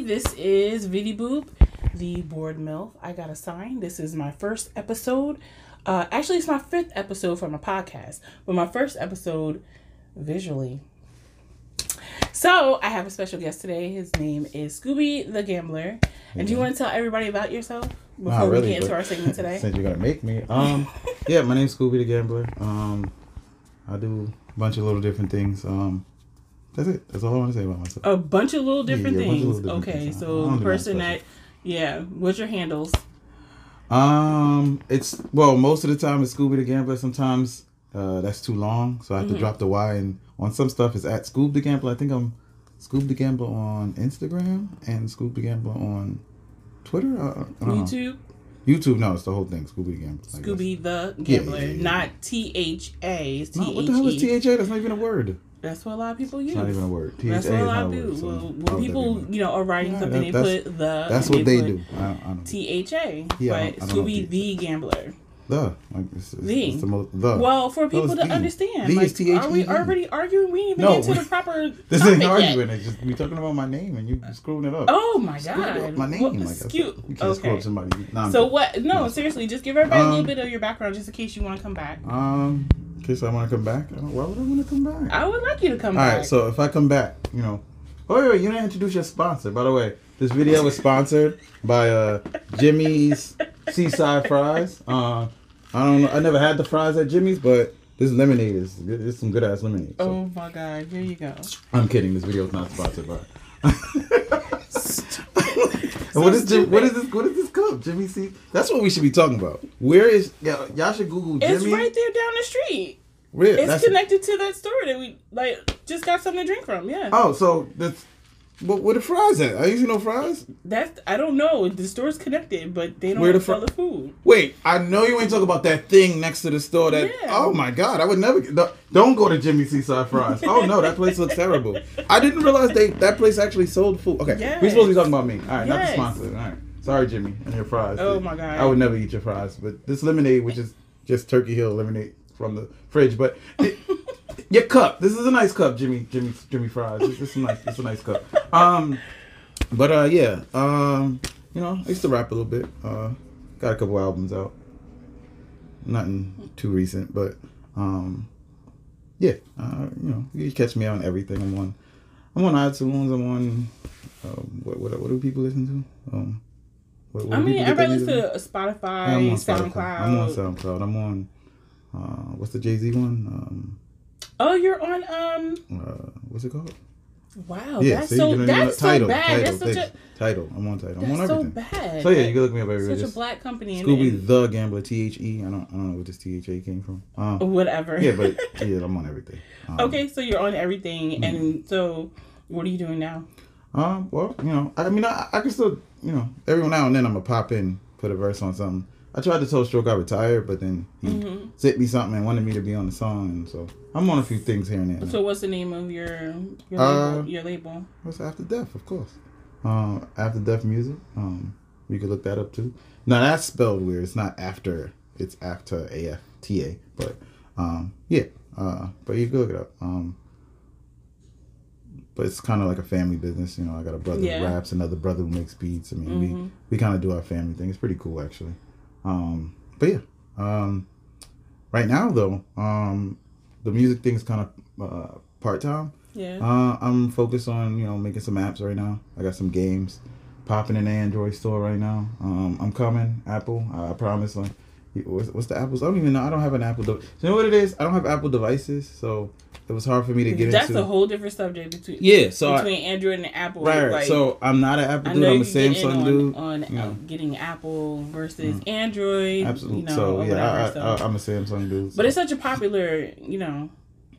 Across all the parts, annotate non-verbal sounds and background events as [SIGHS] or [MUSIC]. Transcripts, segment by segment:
everybody. This is Viddy Boop, the Bored MILF. I got a sign. This is my first episode. Uh, actually, it's my fifth episode for my podcast, but my first episode visually. So I have a special guest today. His name is Scooby the Gambler. And do you want to tell everybody about yourself before Not really, we get into our segment today? [LAUGHS] Since you're gonna make me, um, yeah, my name's Scooby the Gambler. Um, I do a bunch of little different things. Um, that's it. That's all I want to say about myself. A bunch of little different yeah, a of things. little different okay, things. So person that, yeah, what's your handles? Um, it's well, most of the time it's Scooby the Gambler. Sometimes uh, that's too long, so I have Mm-hmm. to drop the Y. And on some stuff, it's at Scoob the Gambler. I think I'm Scoob the Gambler on Instagram and Scoob the Gambler on Twitter. Uh, I don't know. YouTube, YouTube. No, it's the whole thing. Scooby the Gambler. Scooby the Yeah, Gambler, yeah, yeah. not T H A. T No, what the hell is H E. THA? That's not even a word. That's what a lot of people use. It's not even a word. THA That's what a lot a of word. people. so Well, when people, you know, are writing Yeah, something, that- they put the. That's what they put do. I don't, I don't T H A. Yeah, but don't- I don't know Scooby the Gambler. the like it's, it's, The. it's the most the. Well, for people it's to the. understand, The like, is T-H-E-E. are we already arguing? We didn't even No, get to we- the proper. [LAUGHS] this topic ain't yet. arguing. It's just we talking about my name and you screwing it up. Oh my Screw up god! my name. What- like that's- skew- You can't screw up somebody. Nah, So what? No, No. seriously, just give everybody a little Um, bit of your background, just in case you want to come back. Um, in case I want to come back. Why would I want to come back? I would like you to come All back. All right, So if I come back, you know. Oh wait, wait, you didn't introduce your sponsor. By the way, this video was sponsored by uh Jimmy's Seaside Fries. Uh, I don't know. I never had the fries at Jimmy's, but this lemonade is good. It's some good ass lemonade. So. oh my god! Here you go. I'm kidding. This video is not sponsored by. [LAUGHS] And what is Jim, what is this? What is this cup? Jimmy C. That's what we should be talking about. Where is yeah, y'all should Google Jimmy. It's right there down the street. Where? It's That's- connected to that store that we like just got something to drink from. Yeah, Oh, so that's what? Where the fries at? I usually no fries. that's I don't know. The store's connected, but they don't Where the sell the food. Wait, I know you ain't talking about that thing next to the store. That Yeah. oh my god, I would never. Don't go to Jimmy Seaside Fries. Oh no, that place looks terrible. I didn't realize they that place actually sold food. Okay, Yes. we're supposed to be talking about me. All right, not the Yes. sponsor. All right, sorry Jimmy and your fries. Oh, my God. I would never eat your fries, but this lemonade, which is just Turkey Hill lemonade from the fridge, but. It, your cup. This is a nice cup, Jimmy. Jimmy. Jimmy Fries. This is a nice. It's a nice cup. Um, but uh, yeah. Um, you know, I used to rap a little bit. Uh, got a couple albums out. Nothing too recent, but um, yeah. Uh, you know, you can catch me on everything. I'm on. I'm on iTunes. I'm on. Uh, what, what what do people listen to? Um, what, what I mean, everybody music listen to Spotify, I'm on SoundCloud. I'm on SoundCloud. I'm on. Uh, what's the Jay Z one? Um, Oh, you're on um. uh, what's it called? Wow, yeah, that's see, so you don't even know- that's so Tidal, bad. Tidal, that's such thanks. a Tidal. I'm on Tidal. I'm on that's so everything. bad. So yeah, you can look me up everywhere. such a black company. Scooby and- the Gambler, T H E. I don't, I don't know where this T H A came from. Uh, whatever. yeah, but [LAUGHS] yeah, I'm on everything. Um, okay, so you're on everything, Mm-hmm. and so what are you doing now? Um. Well, you know, I mean, I, I can still, you know, every now and then I'm gonna pop in, put a verse on something. I tried to tell Stroke I retired, but then he Mm-hmm. sent me something and wanted me to be on the song, and so I'm on a few things here and there. So what's the name of your your Uh, label? Your label? What's After Death, of course. Um, After Death Music. Um, you can look that up too. Now that's spelled weird. It's not after. It's after A F T A. But um, yeah. Uh, but you could look it up. Um, but it's kind of like a family business. You know, I got a brother Yeah. who raps, another brother who makes beats. I mean, we we kind of do our family thing. It's pretty cool actually. Um, but yeah. Um, right now though, um, the music thing's kind of uh, part time. Yeah. Uh, I'm focused on you know making some apps right now. I got some games popping in the Android store right now. Um, I'm coming, Apple. I promise. Like, what's, what's the Apple's? I don't even know. I don't have an Apple. De- you know what it is? I don't have Apple devices, so it was hard for me to get That's into. That's a whole different subject between yeah, so I, between Android and Apple. right, right. Like, so I'm not an Apple dude. I'm a you get in Samsung on, dude. on Yeah. uh, getting Apple versus Android. Absolutely. You know, so yeah, whatever. I, so. I, I'm a Samsung dude. but it's such a popular, you know,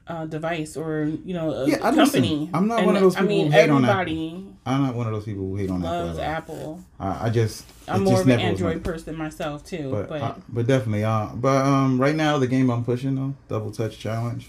uh, device or you know, a Yeah, I company. listen, I'm not And, one of those I mean, everybody I'm not one of those people who hate on loves Apple. I, I just I'm more just of an never was my- Android person myself too. But But, uh, but definitely, uh, but um, right now the game I'm pushing though, Double Touch Challenge.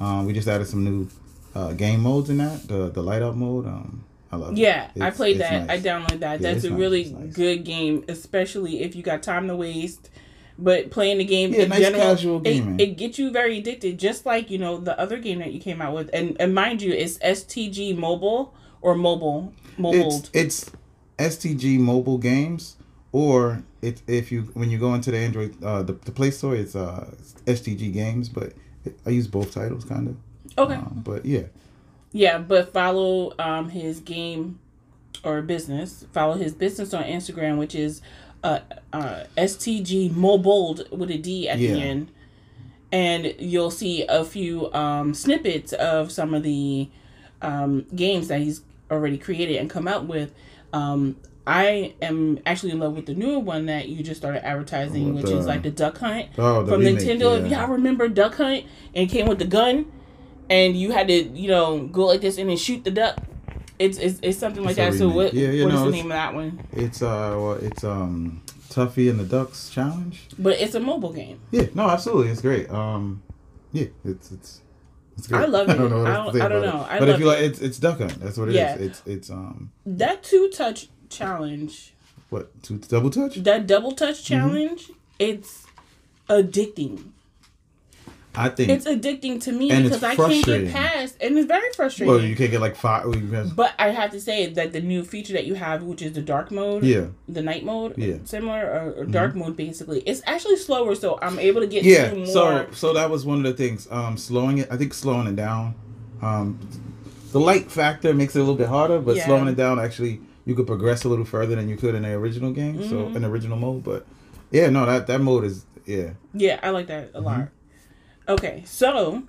Um, we just added some new uh, game modes in that. The the light up mode. Um, I love. That. Yeah, it. I played that. nice. I downloaded that. Yeah, That's a nice, really nice. good game, especially if you got time to waste. But playing the game Yeah, in nice general, casual it, it gets you very addicted, just like you know the other game that you came out with. And, and mind you, it's STG Mobile or mobile mobile. It's, it's STG mobile games, or it's if you when you go into the Android uh, the, the Play Store, it's uh STG games, but I use both titles kind of. Okay. Um, but yeah, Yeah, but follow um his game or business. Follow his business on Instagram, which is uh, uh STG Mobold with a D at Yeah. the end. And you'll see a few um snippets of some of the um games that he's already created and come out with. Um I am actually in love with the newer one that you just started advertising, which is like the Duck Hunt Oh, the from remake, Nintendo. yeah. Y'all remember Duck Hunt and came with the gun, and you had to you know go like this and then shoot the duck. It's it's, it's something like It's that. So what Yeah, yeah, what is no, the name of that one? it's uh well, it's um Tuffy and the Ducks challenge. But it's a mobile game. Yeah, no, absolutely, it's great. Um, yeah, it's it's. I love [LAUGHS] it. I don't- say I don't about know. it. I but if you it. like, it's it's Duck Hunt. That's what it is. Yeah. It's it's um That two touch challenge, what two double touch? that double touch Mm-hmm. challenge, it's addicting. I think. It's addicting to me because I can't get past, and it's very frustrating. well, you can't get like five. well, you can- But I have to say that the new feature that you have, which is the dark mode, Yeah. the night mode, Yeah. similar or, or dark mode, basically, it's actually slower, so I'm able to get Yeah. more. So so that was one of the things. Um, slowing it. I think slowing it down. Um, the light factor makes it a little bit harder, but Yeah. slowing it down actually you could progress a little further than you could in the original game. So Mm-hmm. in the original mode, but yeah, no, that that mode is yeah. yeah, I like that a lot. Okay, so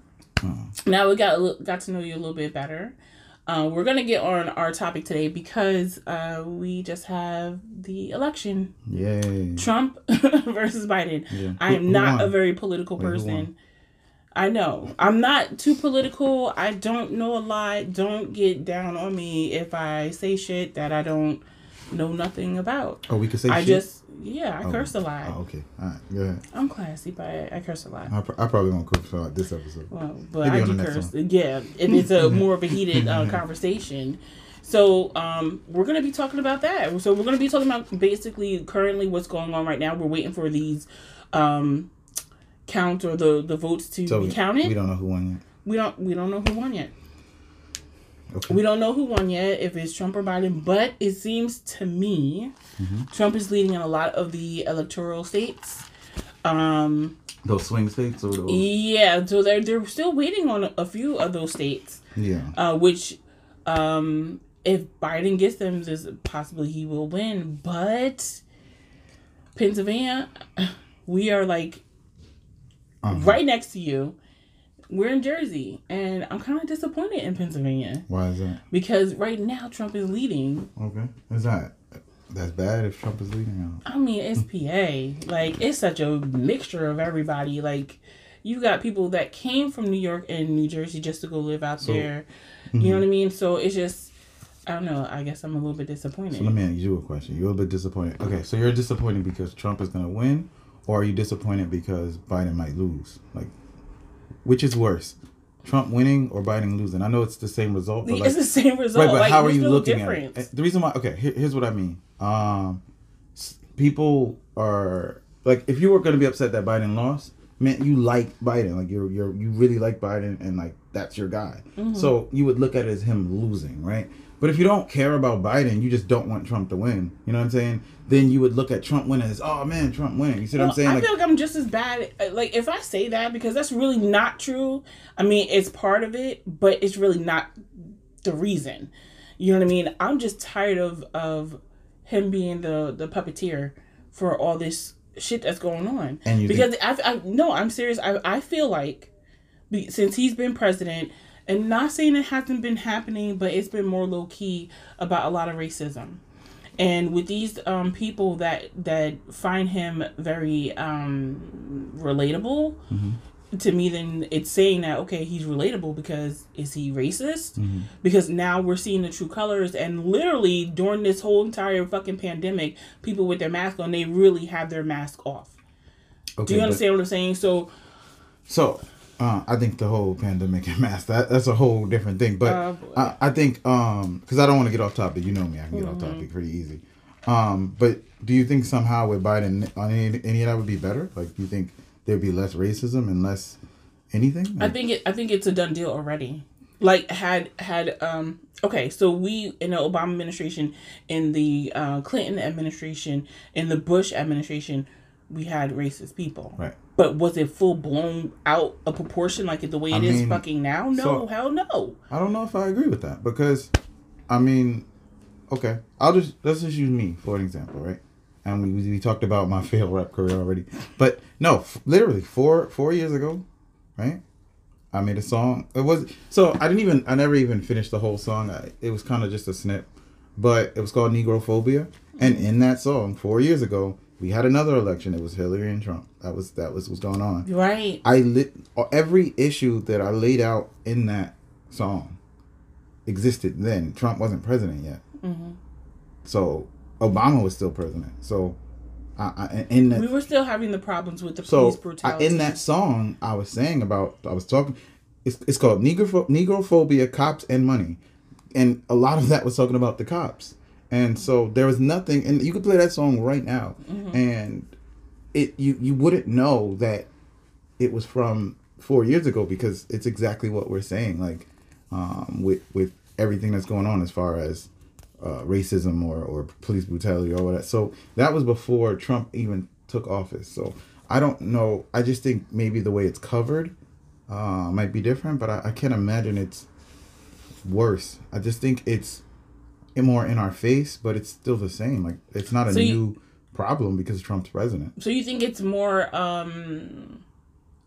Uh, now we got got to know you a little bit better. Uh, we're gonna get on our topic today because uh, we just have the election, Yay. Trump [LAUGHS] versus Biden. Yeah. I am not a very political Wait, person. I know. I'm not too political. I don't know a lot. Don't get down on me if I say shit that I don't know nothing about. Oh, we could say I shit? just, yeah, I curse a lot. Oh, okay. All right. Go ahead. I'm classy, but I, I curse a lot. I, pr- I probably won't cook for this episode. Well, but Maybe I do curse. one. Yeah, if it's a [LAUGHS] more of a heated uh, [LAUGHS] conversation. So um, we're gonna be talking about that. So we're gonna be talking about basically currently what's going on right now. We're waiting for these um, count or the the votes to So be we, counted. we don't know who won yet. we don't we don't know who won yet. Okay. We don't know who won yet, if it's Trump or Biden, but it seems to me Mm-hmm. Trump is leading in a lot of the electoral states. Um, Those swing states or those? yeah, so they're they're still waiting on a few of those states, Yeah. uh, which um, if Biden gets them, there's possibly he will win. But Pennsylvania, [SIGHS] we are like Uh-huh. right next to you. We're in Jersey, and I'm kind of disappointed in Pennsylvania Why is that? because right now Trump is leading. Okay. Is that that's bad if Trump is leading? I mean, it's PA. Like, it's such a mixture of everybody. Like, you got people that came from New York and New Jersey just to go live out So- there. You mm-hmm. know what I mean? So it's just, I don't know. I guess I'm a little bit disappointed. So let me ask you a question. You're a bit disappointed. Okay, so you're disappointed because Trump is gonna win, or are you disappointed because Biden might lose? Like, which is worse, Trump winning or Biden losing? I know it's the same result, but like, it's the same result. right, but like, how are you looking difference. at it? The reason why, okay, here, here's what I mean. Um, people are like, if you were gonna be upset that Biden lost, man, you like Biden, like you're you're you really like Biden, and like that's your guy. Mm-hmm. So you would look at it as him losing, right? But if you don't care about Biden, you just don't want Trump to win. You know what I'm saying? Then you would look at Trump winning as, oh man, Trump winning. You see what I'm saying? I Like, feel like I'm just as bad. uh, Like if I say that because that's really not true. I mean, it's part of it, but it's really not the reason. You know what I mean? I'm just tired of of him being the the puppeteer for all this shit that's going on. And you because I, I no, I'm serious. I I feel like since he's been president, and not saying it hasn't been happening, but it's been more low key about a lot of racism. And with these um, people that that find him very um, relatable to me then it's saying that okay he's relatable because is he racist? Because now we're seeing the true colors and literally during this whole entire fucking pandemic people with their mask on they really have their mask off. Okay, do you but- understand what i'm saying? So So, uh, I think the whole pandemic [LAUGHS] and mask that that's a whole different thing. But Oh. I, I think um because I don't want to get off topic. You know me, I can get Mm-hmm. off topic pretty easy. Um, but do you think somehow with Biden on any, any of that would be better? Like, do you think there'd be less racism and less anything? i think it i think it's a done deal already like had had um okay so we in the obama administration in the uh, clinton administration in the bush administration we had racist people Right. But was it full blown out of proportion like the way it I is mean, fucking now no so- hell no I don't know if I agree with that because, I mean, okay, I'll just let's just use me for an example, right? And we we talked about my [LAUGHS] failed rap career already, but no, f- literally four four years ago, right? I made a song. It was so I didn't even I never even finished the whole song. I, it was kind of just a snip, but it was called Negrophobia, and in that song four years ago we had another election. It was Hillary and Trump. That was that was what's going on. right I lit every issue that I laid out in that song existed then. Trump wasn't president yet, Mm-hmm. so Obama was still president. So, I, I in that we were still having the problems with the so police I, brutality in that song I was saying about I was talking. It's it's called Negropho- Negrophobia, cops and money, and a lot of that was talking about the cops. And so there was nothing, and you could play that song right now, and it you you wouldn't know that it was from four years ago because it's exactly what we're saying like um, with with everything that's going on as far as uh, racism or, or police brutality or whatever so that was before trump even took office. So i don't know i just think maybe the way it's covered uh, might be different but I, I can't imagine it's worse. I just think it's more in our face but it's still the same like it's not a So you- new problem because trump's president So you think it's more um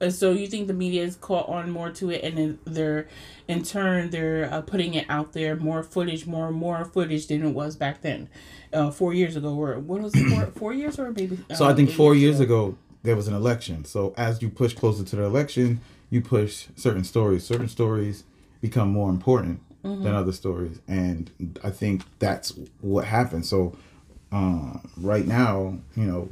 uh, so you think the media is caught on more to it and then they're in turn they're uh, putting it out there more footage more more footage than it was back then uh, four years ago or what was it four, [CLEARS THROAT] four years or maybe So I um, think four years ago there was an election. So as you push closer to the election, you push certain stories. Certain stories become more important than other stories, and I think that's what happened. So uh, right now, you know,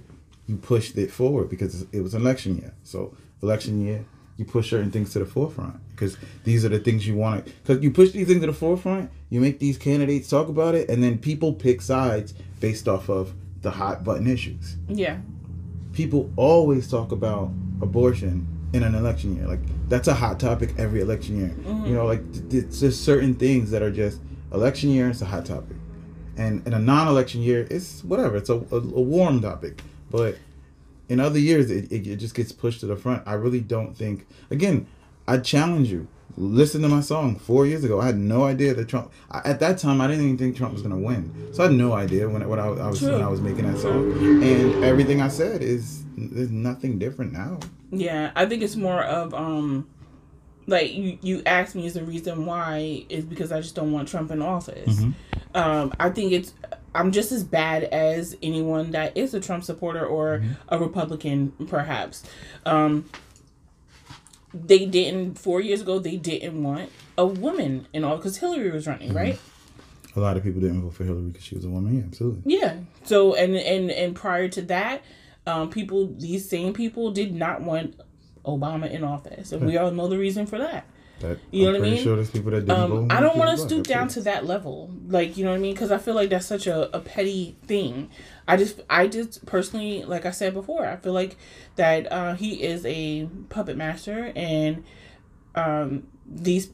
you pushed it forward because it was election year. So election year, you push certain things to the forefront because these are the things you want to. Because you push these things to the forefront, you make these candidates talk about it, and then people pick sides based off of the hot button issues yeah people always talk about abortion in an election year. Like that's a hot topic every election year. You mm-hmm. know, like it's just certain things that are just election year. It's a hot topic, and in a non-election year, it's whatever. It's a, a, a warm topic. But in other years, it, it, it just gets pushed to the front. I really don't think. Again, I challenge you. Listen to my song four years ago. I had no idea that Trump. I, at that time, I didn't even think Trump was going to win. So I had no idea when, when I, I was when I was making that song. And everything I said is there's nothing different now. Yeah, I think it's more of um like you you asked me is the reason why is because I just don't want Trump in office. Um I think it's I'm just as bad as anyone that is a Trump supporter or a Republican perhaps. Um they didn't 4 years ago they didn't want a woman in all cuz Hillary was running, right? A lot of people didn't vote for Hillary because she was a woman. Yeah, absolutely. Yeah. So and and and prior to that, um, people these same people did not want Obama in office, and we all know the reason for that. That, You know I'm what I mean? Sure, there's people that didn't. Um, I don't want to stoop down to that level, like you know what I mean, because I feel like that's such a, a petty thing. I just, I just personally, like I said before, I feel like that uh, he is a puppet master, and um, these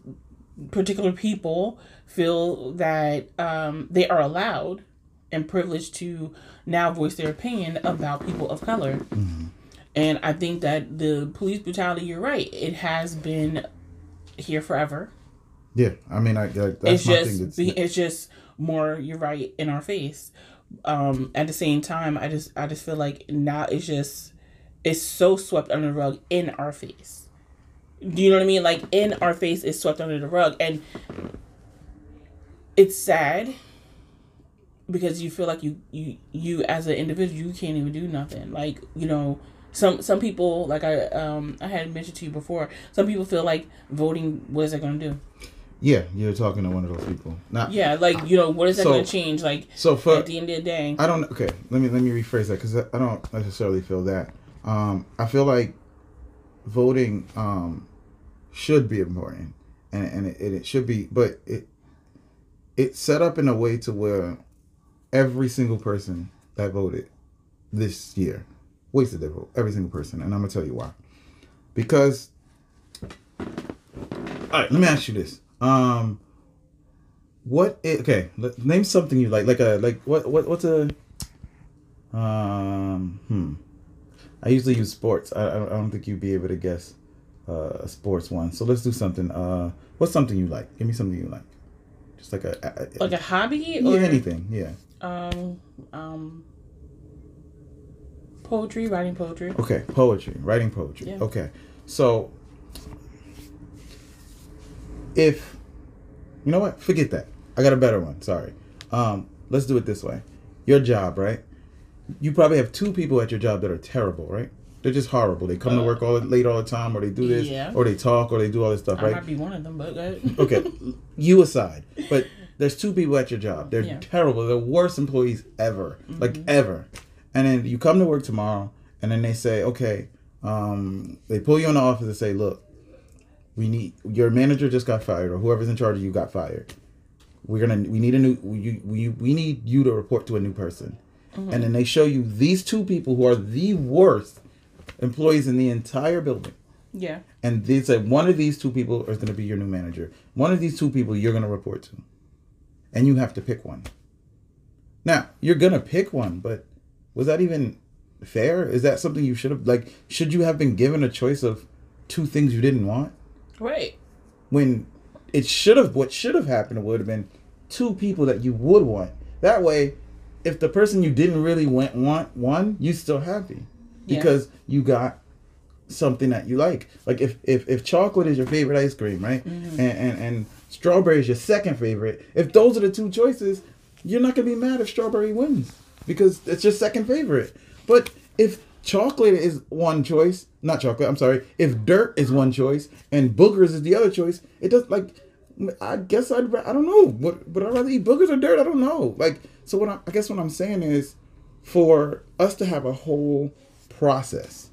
particular people feel that um, they are allowed and privileged to now voice their opinion about people of color. And I think that the police brutality, you're right, it has been here forever. Yeah, I mean, I, I that's it's my just, thing. That's, it's just more you're right in our face. Um, at the same time, I just I just feel like now it's just it's so swept under the rug in our face. Do you know what I mean? Like in our face is swept under the rug, and it's sad because you feel like you you you as an individual you can't even do nothing. Like you know some some people like I um I had mentioned to you before. Some people feel like voting. What is it going to do? yeah, you're talking to one of those people. Not Yeah, like you know, what is that So- going to change? Like so for at the end of the day, I don't. Okay, let me let me rephrase that because I don't necessarily feel that. Um, I feel like voting um, should be important, and and it, it should be, but it it's set up in a way to where every single person that voted this year wasted their vote. Every single person, and I'm gonna tell you why. Because, all right, let me ask you this: Um, what? i- okay, let- name something you like. Like a like what what what's a um hmm. I usually use sports. I I don't, think you'd be able to guess uh, a sports one. So let's do something. Uh, what's something you like? Give me something you like. Just like a, a, a Like a hobby yeah, or anything. Yeah. Um um poetry, writing poetry. Okay, poetry, writing poetry. Yeah. Okay, so if you know what, forget that. I got a better one. Sorry. Um, let's do it this way. Your job, right? You probably have two people at your job that are terrible, right? They're just horrible. They come to work all late all the time, or they do this, Yeah. or they talk, or they do all this stuff, I right? might be one of them, but okay, [LAUGHS] you aside, but there's two people at your job. They're Yeah. terrible. They're worst employees ever, like ever. And then you come to work tomorrow, and then they say, okay, um, they pull you in the office and say, look, we need your manager just got fired, or whoever's in charge of you got fired. We're gonna we need a new we we, we need you to report to a new person, and then they show you these two people who are the worst employees in the entire building yeah. and they said one of these two people is going to be your new manager. One of these two people you're going to report to, and you have to pick one. Now you're going to pick one, but was that even fair? Is that something you should have like? Should you have been given a choice of two things you didn't want Right. when it should have? What should have happened would have been two people that you would want. That way, if the person you didn't really want want one, you still happy Yeah. because you got something that you like. Like if if, if chocolate is your favorite ice cream, right? Mm-hmm. And, and and strawberry is your second favorite. If those are the two choices, you're not gonna be mad if strawberry wins because it's your second favorite. But if chocolate is one choice, not chocolate, I'm sorry. If dirt is one choice and boogers is the other choice, it does like. I guess I'd I don't know. Would would I rather eat boogers or dirt? I don't know. Like so, what I, I guess what I'm saying is, for us to have a whole process,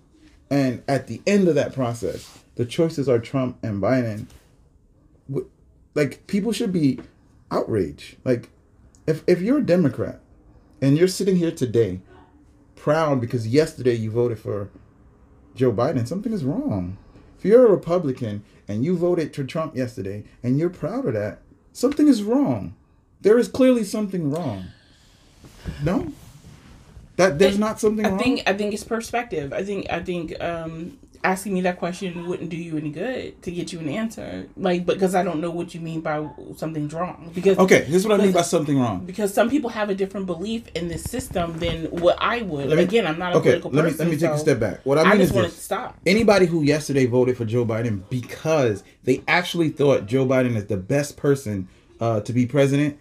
and at the end of that process, the choices are Trump and Biden. Like people should be outraged. Like if if you're a Democrat and you're sitting here today, proud because yesterday you voted for Joe Biden, something is wrong. If you're a Republican and you voted for Trump yesterday and you're proud of that, something is wrong. There is clearly something wrong. No? That there's not something I wrong. think I think it's perspective. I think I think um asking me that question wouldn't do you any good to get you an answer. Like because I don't know what you mean by something's wrong. Because okay, this is what I mean by something wrong. because some people have a different belief in this system than what I would. Me- Again, I'm not a Okay, political let me person. let me take a step back. What I I mean just is want this. to stop. anybody who yesterday voted for Joe Biden because they actually thought Joe Biden is the best person uh, to be president,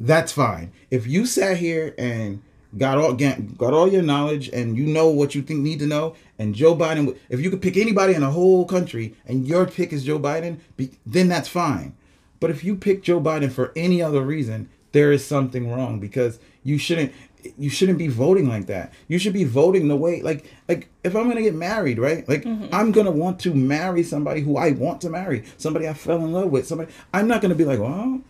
that's fine. If you sat here and got all got all your knowledge and you know what you think need to know, and Joe Biden, if you could pick anybody in the whole country and your pick is Joe Biden, be, then that's fine. But if you pick Joe Biden for any other reason, there is something wrong because you shouldn't you shouldn't be voting like that. You should be voting the way like like if I'm gonna get married, right? Like mm-hmm. I'm gonna want to marry somebody who I want to marry, somebody I fell in love with, somebody I'm not gonna be like, well,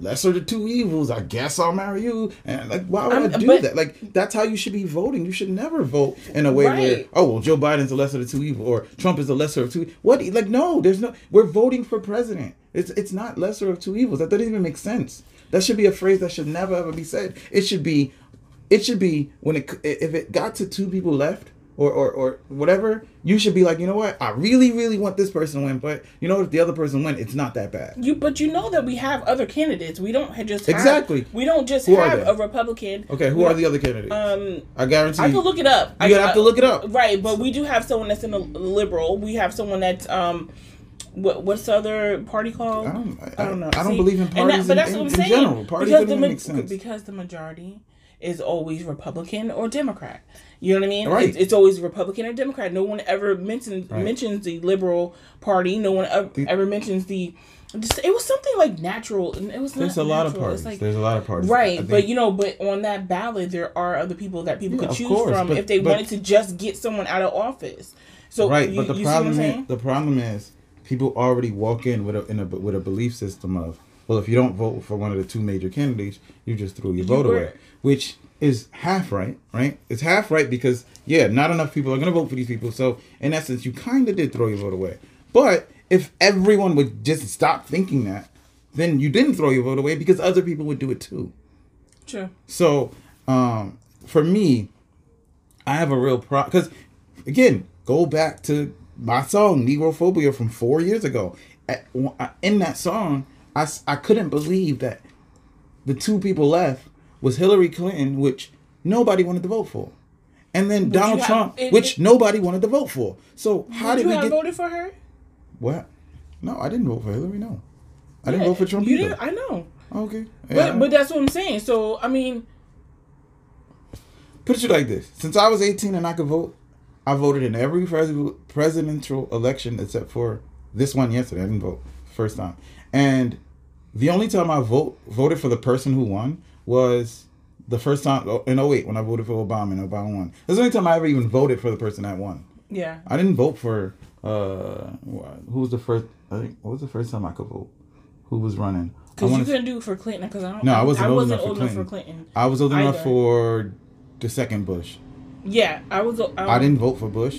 lesser of the two evils. I guess I'll marry you. And like, why would I Um, do but- that? Like, that's how you should be voting. You should never vote in a way where, oh, well, Joe Biden's the lesser of the two evils or Trump is the lesser of two. What? Like, no, there's no. We're voting for president. It's it's not lesser of two evils. That doesn't even make sense. That should be a phrase that should never ever be said. It should be, it should be when it if it got to two people left. Or, or, or whatever, you should be like, you know what? I really, really want this person to win, but you know, if the other person win, it's not that bad. You, but you know that we have other candidates. We don't just have, Exactly. We don't just Who have a Republican. Okay, who are the other candidates? Um, I guarantee. I can look it up. You have to look it up. Right, but we do have someone that's in a liberal. We have someone that's um, what what's the other party called? I don't- I- I don't know. I don't See, believe in parties in- in- in general. Parties because don't the ma- make sense. because the majority is always Republican or Democrat. You know what I mean? Right. It's, it's always Republican or Democrat. No one ever mentions Right. mentions the liberal party. No one ever, The- ever mentions the. just- It was something like natural, and it was. There's a lot of parties. like- There's a lot of parties. Right, think- but you know, but on that ballot, there are other people that people Yeah, could choose course, from but- if they but- wanted to just get someone out of office. So right, you, but the you see what I'm problem is the problem is people already walk in with a in a with a belief system of well, if you don't vote for one of the two major candidates, you just threw your vote were- away, which is half right. Right, it's half right because yeah, not enough people are to vote for these people. So in essence, you kind of did throw your vote away. But if everyone would just stop thinking that, then you didn't throw your vote away because other people would do it too. True. So, um, for me, I have a real problem because, again, go back to my song "Negrophobia" from four years ago. At, in that song, I I couldn't believe that the two people left was Hillary Clinton, which nobody wanted to vote for, and then Donald have- Trump, it- which it- nobody wanted to vote for. So how Did did you we have get voted for her? what? No, I didn't vote for Hillary. No, I didn't vote for Trump You either. didn't. I know. Okay, But Yeah. but that's what I'm saying. So I mean, put it like this: since I was 18 and I could vote, I voted in every pres- presidential election except for this one yesterday. I didn't vote first time, and the only time I vote voted for the person who won was the first time oh, in 08 when I voted for Obama and Obama won. That's the only time I ever even voted for the person that won. yeah. I didn't vote for uh who was the first. I think what was the first time I could vote? Who was running? Because you couldn't do it for Clinton. Because I don't. No, I wasn't I old wasn't enough for old enough for Clinton. I was old enough either. for the second Bush. Yeah, I was. I, I didn't vote for Bush.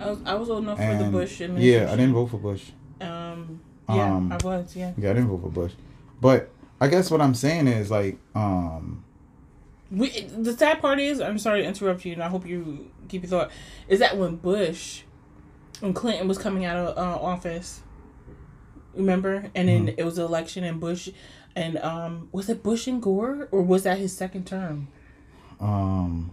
I was, I was old enough for the Bush yeah, I didn't vote for Bush. Um. Yeah, Um, I was. Yeah. Yeah, I didn't vote for Bush. But I guess what I'm saying is like, um, We, the sad part is, I'm sorry to interrupt you, and I hope you keep your thought. Is that when Bush, when Clinton was coming out of uh, office, remember, and then Mm-hmm. it was an election, and Bush, and um, was it Bush and Gore, or was that his second term? um,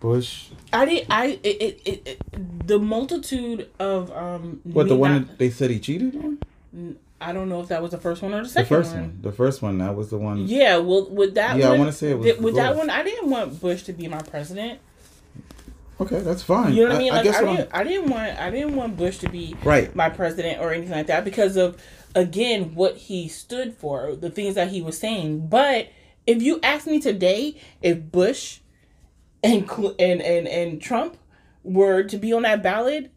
Bush. I did. I it, it, it, it the multitude of um. What the one not- that they said he cheated on? I don't know if that was the first one or the second The first one. one. The first one. That was the one. Yeah, well, with that Yeah, I one, wanna say it was th- with that one, I didn't want Bush to be my president. Okay, that's fine. You know what I mean? Like, guess I, I'm- didn't, I didn't want, I didn't want Bush to be Right. my president or anything like that because of, again, what he stood for, the things that he was saying. But if you ask me today, if Bush and and and and Trump were to be on that ballot,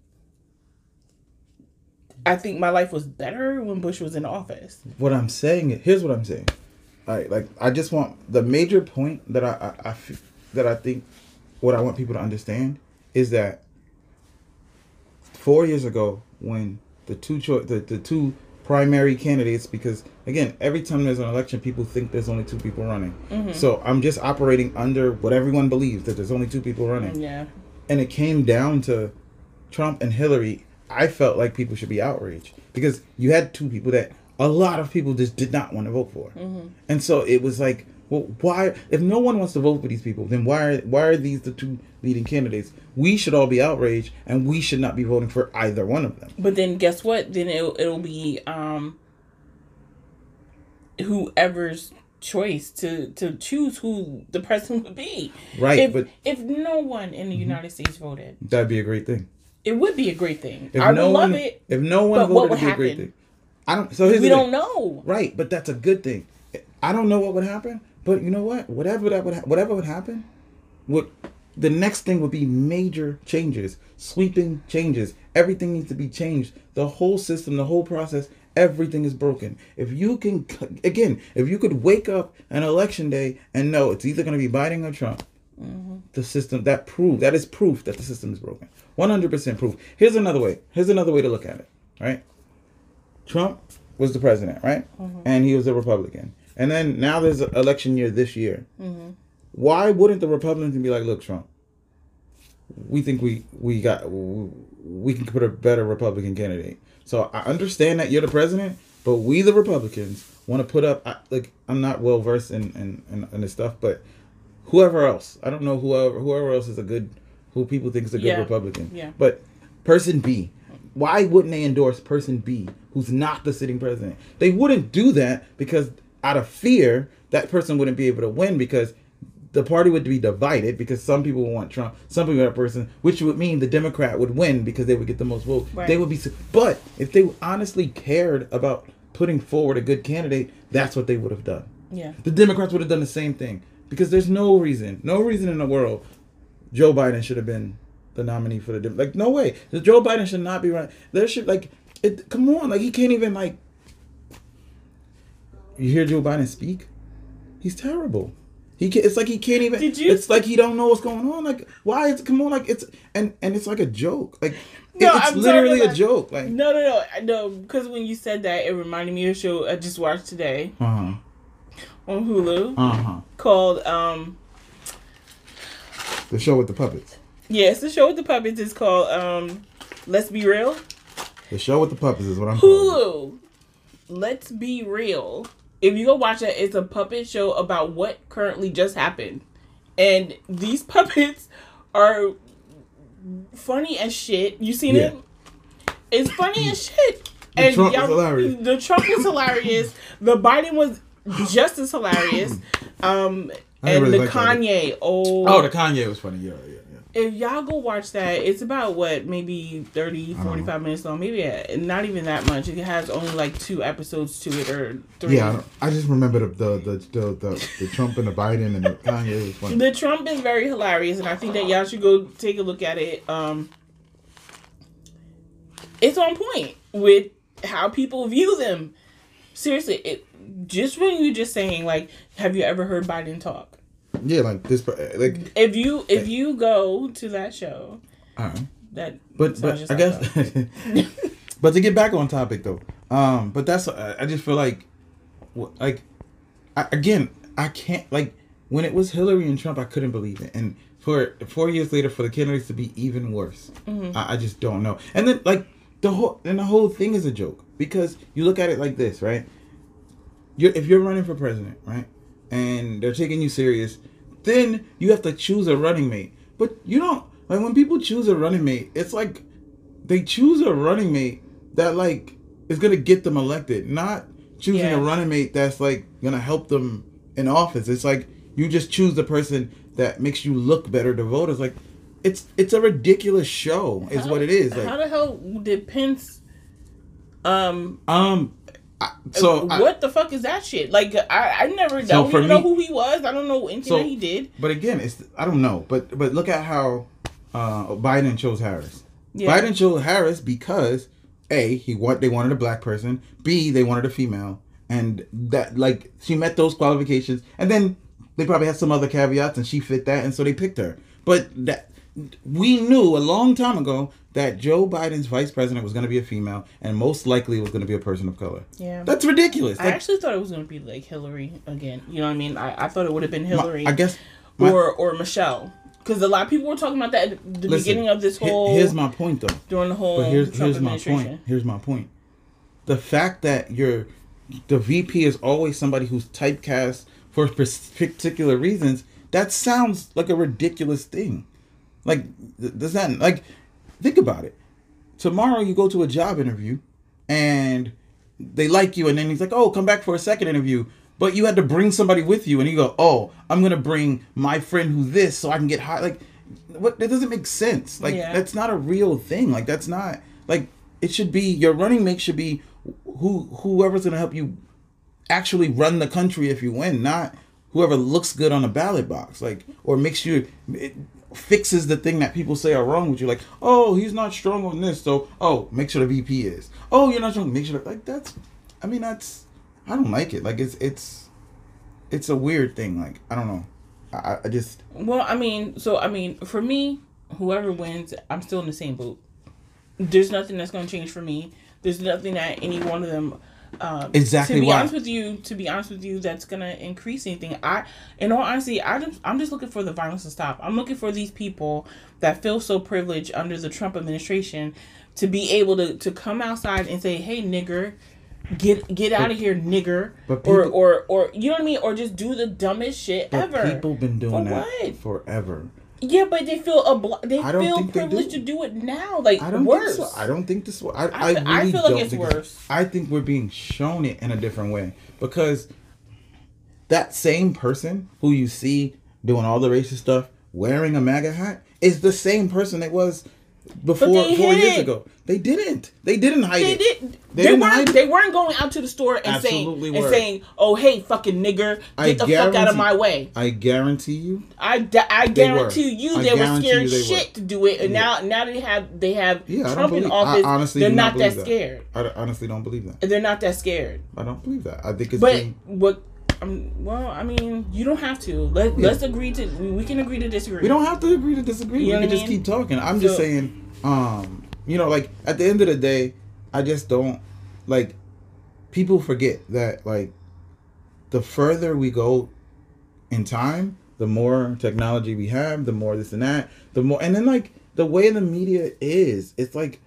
I think my life was better when Bush was in office. what I'm saying is, here's what I'm saying. All right, like I just want the major point that I, I, I f- that I think what I want people to understand is that four years ago when the two cho- the, the two primary candidates because again every time there's an election people think there's only two people running mm-hmm. so i'm just operating under what everyone believes that there's only two people running Yeah. and it came down to Trump and Hillary, I felt like people should be outraged because you had two people that a lot of people just did not want to vote for, and so it was like, well, why? If no one wants to vote for these people, then why are why are these the two leading candidates? We should all be outraged, and we should not be voting for either one of them. But then guess what? Then it'll, it'll be um whoever's choice to to choose who the president would be. Right, If, but- Mm-hmm. if no one in the United States voted, That'd be a great thing. It would be a great thing. If I would no love one, it. if no one but what voted, it'd be a great thing. I don't. So here's We don't thing. know. Right, but that's a good thing. I don't know what would happen, but you know what? Whatever that would ha- whatever would happen, would the next thing would be major changes, sweeping changes. Everything needs to be changed. The whole system, the whole process, everything is broken. If you can again, if you could wake up an election day and know it's either going to be Biden or Trump, mm-hmm. the system that prove that is proof that the system is broken. 100% proof. Here's another way. Here's another way to look at it, right? Trump was the president, right? Mm-hmm. And he was a Republican. And then now there's an election year this year. Mm-hmm. Why wouldn't the Republicans be like, look, Trump, we think we we got we can put a better Republican candidate. So I understand that you're the president, but we the Republicans want to put up I, like I'm not well versed in, in in in this stuff, but whoever else, I don't know whoever whoever else is a good who people think is a good Yeah. Republican. Yeah. But person B, why wouldn't they endorse person B who's not the sitting president? They wouldn't do that because out of fear that person wouldn't be able to win because the party would be divided because some people want Trump, some people want that person, which would mean the Democrat would win because they would get the most votes. Right. They would be, but if they honestly cared about putting forward a good candidate, that's what they would have done. Yeah. The Democrats would have done the same thing because there's no reason, no reason in the world Joe Biden should have been the nominee for the Dem- like no way. Joe Biden should not be running. There should like it. Come on, like he can't even like. You hear Joe Biden speak? He's terrible. He can, it's like he can't even. Did you- It's like he don't know what's going on. Like why? It's come on. Like it's and and it's like a joke. Like No, it's I'm literally talking a joke. Like No, no, no, no. Because when you said that, it reminded me of a show I just watched today uh huh on Hulu uh huh. called um. The show with the puppets. Yes, the show with the puppets is called um. Let's be real. The show with the puppets is what I'm calling. Hulu. Let's be real. If you go watch it, it's a puppet show about what currently just happened, and these [LAUGHS] puppets are funny as shit. You seen Yeah. it? It's funny as shit. The Trump was hilarious. The Trump was hilarious. The Biden was just as hilarious. [CLEARS THROAT] Um, and really the like that. Kanye. Oh, Oh, the Kanye was funny. Yeah, yeah, yeah. if y'all go watch that, it's about what, maybe 30, Uh-huh. 45 minutes long. Maybe uh, not even that much. It has only like two episodes to it or three. Yeah, I, I just remember the the, the the the the Trump and the Biden and the Kanye was funny. The Trump is very hilarious, and I think that y'all should go take a look at it. Um, it's on point with how people view them. Seriously, it just when you just saying like, have you ever heard Biden talk? Yeah, like this, like. If you if you go to that show, right. that But but just I like guess, [LAUGHS] but to get back on topic though, um, but that's I just feel like, like, I, again I can't like when it was Hillary and Trump I couldn't believe it, and for four years later for the candidates to be even worse, I, I just don't know. And then like the whole and the whole thing is a joke because you look at it like this, right? You're if you're running for president, right, and they're taking you serious, then you have to choose a running mate. But you don't like when people choose a running mate. It's like they choose a running mate that like is gonna get them elected, not choosing Yeah. a running mate that's like gonna help them in office. It's like you just choose the person that makes you look better to voters. Like it's it's a ridiculous show, is what it is. How the hell did Pence? Um, um, I, so I- what the fuck is that shit? Like, I, I never So don't even know who he was. I don't know anything So- that he did. But again, it's I don't know. But but look at how uh, Biden chose Harris. Yeah. Biden chose Harris because a he want they wanted a black person. B they wanted a female, and that like she met those qualifications. And then they probably had some other caveats, and she fit that, and so they picked her. But that we knew a long time ago that Joe Biden's vice president was going to be a female, and most likely was going to be a person of color. Yeah. That's ridiculous. I Like, actually thought it was gonna be like Hillary again. You know what I mean? I, I thought it would have been my- Hillary. I guess. my- or or Michelle, because a lot of people were talking about that at the listen, beginning of this whole Here's my point, though. during the whole But here's Trump here's my point. Here's my point. The fact that you're the VP is always somebody who's typecast for particular reasons. That sounds like a ridiculous thing. Like does that like think about it. Tomorrow you go to a job interview and they like you and then he's like, "Oh, come back for a second interview." But you had to bring somebody with you and you go, "Oh, I'm going to bring my friend who this so I can get high." Like what that doesn't make sense. Like Yeah. that's not a real thing. Like that's not like it should be your running mate should be who whoever's going to help you actually run the country if you win, not whoever looks good on a ballot box, like or makes you it fixes the thing that people say are wrong with you. Like, oh, he's not strong on this, so oh, make sure the VP is. Oh, you're not strong. Make sure like that's. I mean, that's. I don't like it. Like it's it's, it's a weird thing. Like I don't know. I, I just Well, I mean, so I mean, for me, whoever wins, I'm still in the same boat. There's nothing that's going to change for me. There's nothing that any one of them. Um, Exactly To be why. honest with you, to be honest with you, that's gonna increase anything. I, in all honesty, I just, I'm just looking for the violence to stop. I'm looking for these people that feel so privileged under the Trump administration to be able to to come outside and say, "Hey, nigger." Get get out of here, nigger, but or people- or or you know what I mean, or just do the dumbest shit ever. people been doing For that what? forever. Yeah, but they feel obli- they I don't feel think they privileged do. to do it now. Like I don't worse. think so. I don't think this. I, I, I fe- I really feel like don't it's worse. I think we're being shown it in a different way because that same person who you see doing all the racist stuff, wearing a MAGA hat, is the same person it was before four years ago. They didn't. They didn't hide They it. did. They They, weren't. They weren't going out to the store and saying Absolutely and saying, "Oh, hey, fucking nigger, I get the fuck out of my way." I guarantee you. I, da- I were. guarantee you, I they were scared they shit were. to do it, and now now they have they have Yeah, I Trump believe. in office. I honestly they're not, believe that scared. I honestly don't believe that. They're not that scared. I don't believe that. I think it's But being. what Um, well, I mean, you don't have to. Let Let's agree to. We can agree to disagree. We don't have to agree to disagree. You we can just mean? keep talking. I'm just saying, um, you know, like at the end of the day, I just don't like people forget that like the further we go in time, the more technology we have, the more this and that, the more and then like the way the media is, it's like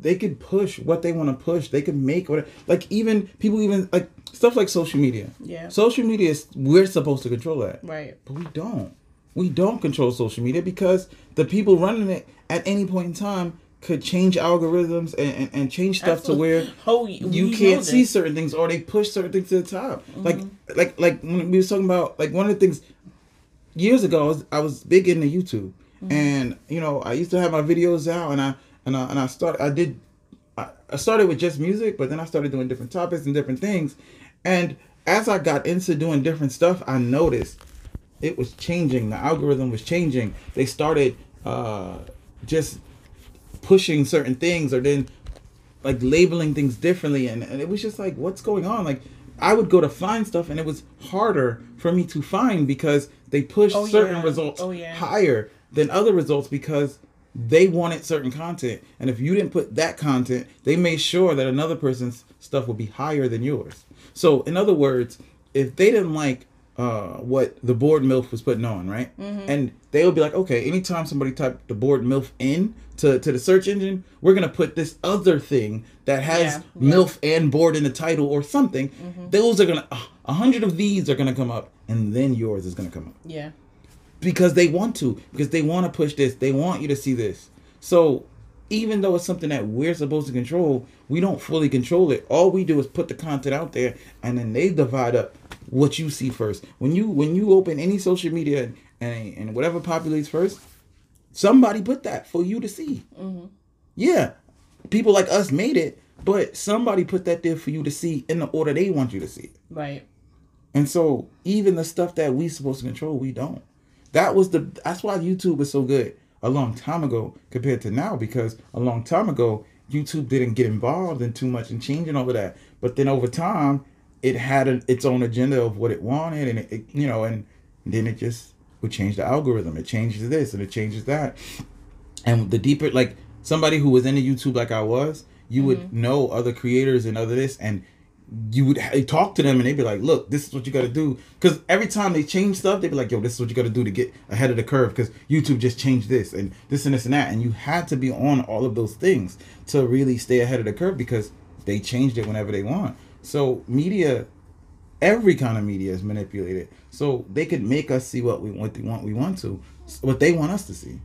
they could push what they want to push. They could make what like even people even like stuff like social media. Yeah. Social media is we're supposed to control that. Right. But we don't. We don't control social media because the people running it at any point in time could change algorithms and, and, and change stuff to where Oh, you can't see certain things or they push certain things to the top. Mm-hmm. Like like like when we was talking about like one of the things years ago I was, I was big into YouTube Mm-hmm. and you know I used to have my videos out and I and I and I started I did I started with just music, but then I started doing different topics and different things. And as I got into doing different stuff, I noticed it was changing. The algorithm was changing. They started uh, just pushing certain things or then like labeling things differently. And, and it was just like, what's going on? Like, I would go to find stuff and it was harder for me to find because they pushed Oh, certain yeah. results Oh, yeah. higher than other results because they wanted certain content and if you didn't put that content they made sure that another person's stuff would be higher than yours so in other words if they didn't like uh, what the Bored MILF was putting on right Mm-hmm. and they would be like okay anytime somebody typed the Bored MILF in to, to the search engine we're gonna put this other thing that has Yeah, yeah. milf and Bored in the title or something Mm-hmm. those are gonna a hundred of these are gonna come up and then yours is gonna come up Yeah. Because they want to because they want to push this they want you to see this. So even though it's something that we're supposed to control we don't fully control it. All we do is put the content out there and then they divide up what you see first. When you when you open any social media and and whatever populates first somebody put that for you to see. Mm-hmm. Yeah people like us made it but somebody put that there for you to see in the order they want you to see it. Right. and so even the stuff that we supposed to control, we don't. That was the that's why YouTube was so good a long time ago compared to now because a long time ago YouTube didn't get involved in too much and changing all of that. But then over time, it had an, its own agenda of what it wanted, and it, it you know, and then it just would change the algorithm. It changes this and it changes that. And the deeper, like somebody who was into YouTube like I was, you would mm-hmm. know other creators and other this, and you would talk to them and they'd be like, "Look, this is what you got to do." Because every time they change stuff, they'd be like, "Yo, this is what you got to do to get ahead of the curve." Because YouTube just changed this and this and this and that, and you had to be on all of those things to really stay ahead of the curve because they changed it whenever they want. So media, every kind of media is manipulated, so they could make us see what we what they want we want to, what they want us to see.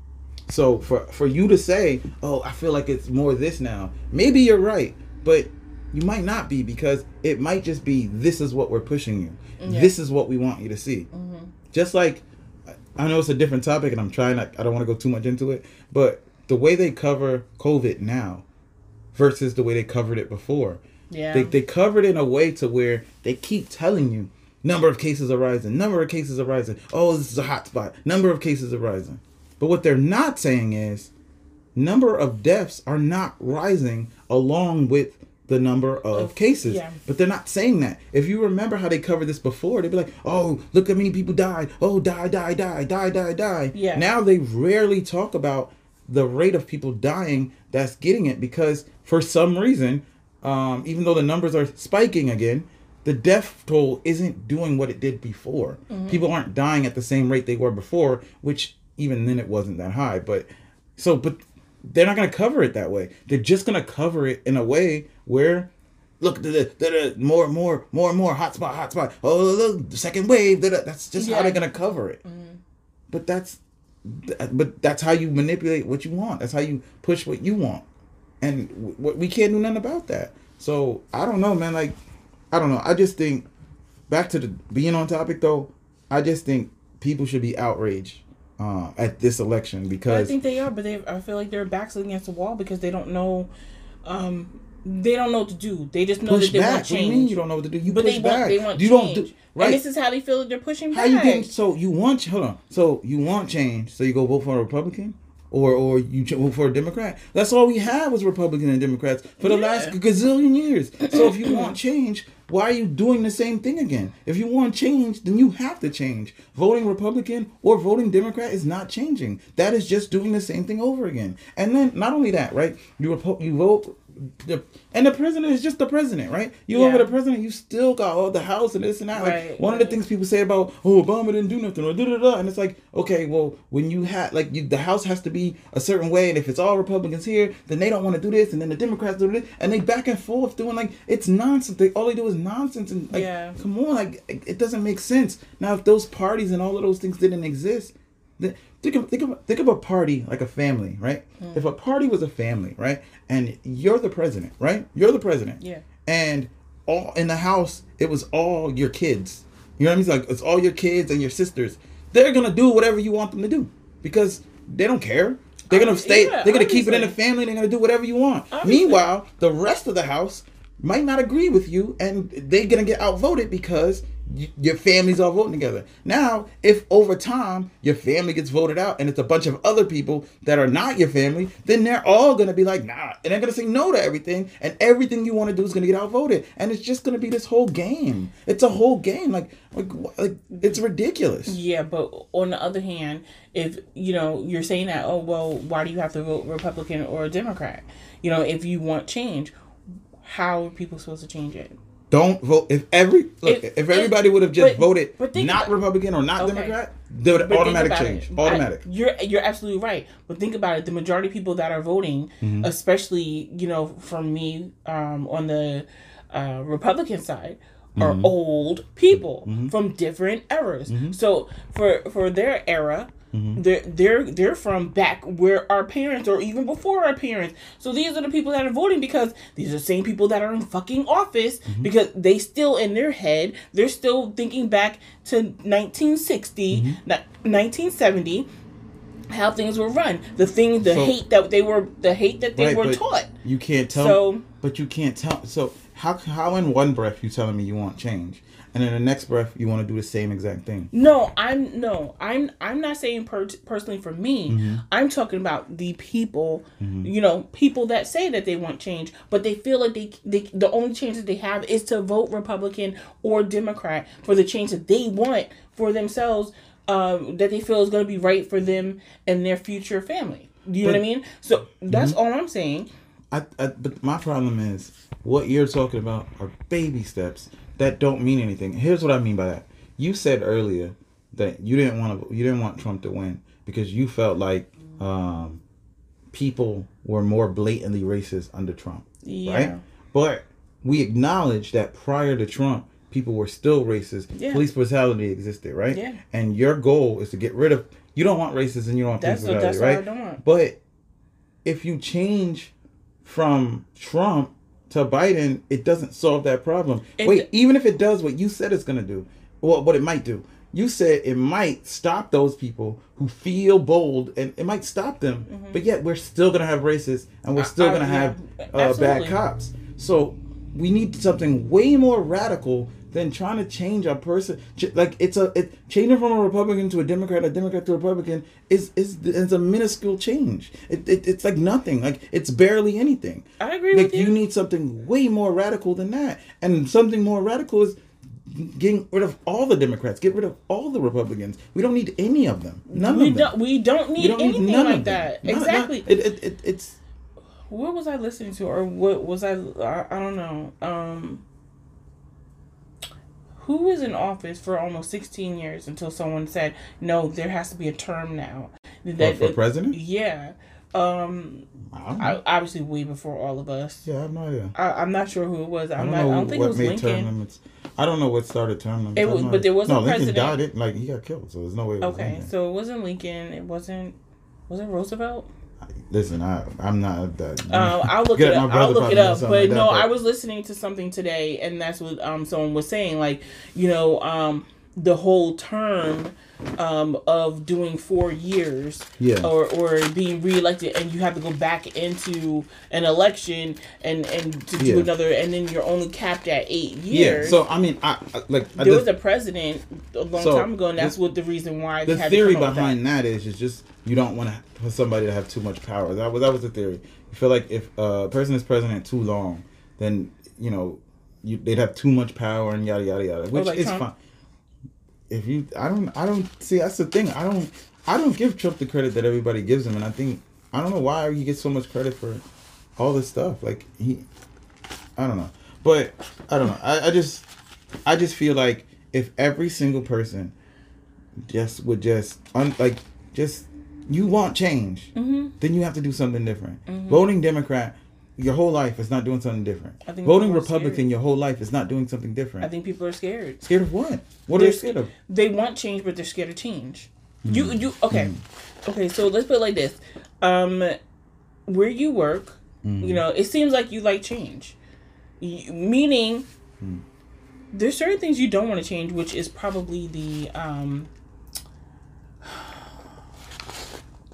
So for for you to say, "Oh, I feel like it's more this now," maybe you're right, but you might not be because it might just be this is what we're pushing you. Yeah. This is what we want you to see. Mm-hmm. Just like I know it's a different topic, and I'm trying. Not, I don't want to go too much into it, but the way they cover COVID now versus the way they covered it before, Yeah. they they covered it in a way to where they keep telling you number of cases are rising, number of cases are rising. Oh, this is a hot spot. Number of cases are rising. But what they're not saying is number of deaths are not rising along with the number of cases. yeah. But they're not saying that. If you remember how they covered this before, they'd be like, "Oh, look how many people died. Oh, die, die, die, die, die, die." Yeah. Now they rarely talk about the rate of people dying that's getting it because for some reason, um, even though the numbers are spiking again, the death toll isn't doing what it did before. People aren't dying at the same rate they were before, which even then it wasn't that high. But so, but they're not going to cover it that way. They're just going to cover it in a way where, look, the, the, the, more, more, more, and more hotspot, hotspot. Oh, look, the second wave. da, da. That's just how they're going to cover it. But that's, but that's how you manipulate what you want. That's how you push what you want, and w- w- we can't do nothing about that. So I don't know, man. Like, I don't know. I just think back to the being on topic though. I just think people should be outraged uh, at this election because I think they are, but they I feel like they're backs against the wall because they don't know um they don't know what to do. They just know push that they back. want What do you change. mean you don't know what to do? You but push they back. want they want you change. don't do right. And this is how they feel that they're pushing How back. you getting so you want hold on so you want change so you go vote for a Republican or or you vote for a Democrat that's all we have was Republican and Democrats for the last gazillion years so if you [LAUGHS] want change why are you doing the same thing again? If you want change, then you have to change. Voting Republican or voting Democrat is not changing. That is just doing the same thing over again. And then not only that, right? You repo- you vote the, and the president is just the president, right? You Yeah. over the president, you still got all the house and this and that. Like Right, one of the things people say about oh Obama didn't do nothing or da da da, and it's like okay, well when you had like you, the house has to be a certain way, and if it's all Republicans here, then they don't want to do this, and then the Democrats do this, and they back and forth doing like it's nonsense. They all they do is nonsense, and like Yeah. come on, like it doesn't make sense. Now if those parties and all of those things didn't exist. Think of, think of think of a party like a family, right? Hmm. If a party was a family, right, and you're the president, right? You're the president, Yeah. and all in the house it was all your kids you know what i mean it's like it's all your kids and your sisters they're gonna do whatever you want them to do because they don't care they're gonna stay yeah, they're gonna keep it in the family they're gonna do whatever you want Obviously. meanwhile the rest of the house might not agree with you and they're gonna get outvoted because your families all voting together. Now if over time your family gets voted out and it's a bunch of other people that are not your family then they're all gonna be like nah and they're gonna say no to everything and everything you want to do is gonna get outvoted. And it's just gonna be this whole game. It's a whole game. Like like, like it's ridiculous. Yeah, but on the other hand, if you know you're saying that, oh well, why do you have to vote Republican or Democrat? You know, if you want change, how are people supposed to change it? Don't vote if every look If- if, everybody would have just but- voted but not about- republican or not Okay. democrat they would automatic change it. automatic I- you're you're absolutely right. But think about it. The majority of people that are voting, Mm-hmm. especially you know, from me um, on the uh, Republican side, are Mm-hmm. old people from different eras. Mm-hmm. So for for their era. They're they're they're from back where our parents or even before our parents. So these are the people that are voting because these are the same people that are in fucking office Mm-hmm. because they still in their head they're still thinking back to 1960, Mm-hmm. 1970 how things were run. The thing the So- hate that they were the hate that they Right, were taught. you can't tell So- but you can't tell so how how in one breath you telling me you want change and in the next breath you want to do the same exact thing No, I'm no, I'm I'm not saying per- personally for me. Mm-hmm. I'm talking about the people, you know, people that say that they want change, but they feel like they, they the only change that they have is to vote Republican or Democrat for the change that they want for themselves, um, that they feel is going to be right for them and their future family. Do you know what I mean? So that's Mm-hmm. all I'm saying. I, I but my problem is what you're talking about are baby steps that don't mean anything. Here's what I mean by that. You said earlier that you didn't want to you didn't want Trump to win because you felt like um, people were more blatantly racist under Trump, Yeah. right? But we acknowledge that prior to Trump, people were still racist. Yeah. Police brutality existed, right? Yeah. And your goal is to get rid of. You don't want racism and you don't want That's police brutality, that's what I right? don't want. But if you change from Trump to Biden, it doesn't solve that problem. It Wait, d- even if it does what you said it's going to do, well, what it might do, you said it might stop those people who feel bold and it might stop them, but yet we're still going to have racists and we're Mm-hmm. Still going to have uh, bad cops. So we need something way more radical than trying to change a person. Like it's a it, changing from a Republican to a Democrat, a Democrat to a Republican is is is a minuscule change. It, it it's like nothing. Like it's barely anything. I agree Like with you. you need something way more radical than that, and something more radical is getting rid of all the Democrats, get rid of all the Republicans. We don't need any of them. None we of them. don't we don't need We don't anything none like that. None- none- exactly. it, it, it, it's what was I listening to, or what was I? I, I don't know. Um, who was in office for almost sixteen years until someone said, "No, there has to be a term now." That, for that- president? Yeah. Um. I. I, obviously, way before all of us. yeah, I have no idea. I, I'm not sure who it was. I I'm don't not. I know don't think it was made term Lincoln. limits. I don't know what started term limits. It was- but there was no Lincoln died. It like he got killed, so there's no way. It was Okay, Lincoln. so it wasn't Lincoln. It wasn't. Was it Roosevelt? Listen, I I'm not that. Um, I'll look it up. I'll look it up. But like that, no, but- I was listening to something today, and that's what um someone was saying. Like, you know, um, the whole term um of doing four years, Yeah. or or being reelected, and you have to go back into an election and and to do Yeah. another, and then you're only capped at eight years. yeah. So I mean, I, I like I there just- was a president a long So, time ago, and that's what the reason why the theory to come up behind that is is just you don't want to for somebody to have too much power. That was that was the theory. You feel like if a person is president too long, then you know you, they'd have too much power and yada yada yada, which like is Trump? fine. If you, I don't, I don't see. That's the thing. I don't, I don't give Trump the credit that everybody gives him, and I think I don't know why he gets so much credit for all this stuff. Like he, I don't know, but I don't know. I, I just, I just feel like if every single person just would just un, like just you want change, Mm-hmm. then you have to do something different. Voting Democrat your whole life is not doing something different. I think Voting Republican your whole life is not doing something different. I think people are scared. scared of what? What are They're they scared of? They want change, but they're scared of change. You Hmm. you okay? Okay, so let's put it like this: um, where you work, Hmm. you know, it seems like you like change, you, meaning Hmm. there's certain things you don't want to change, which is probably the um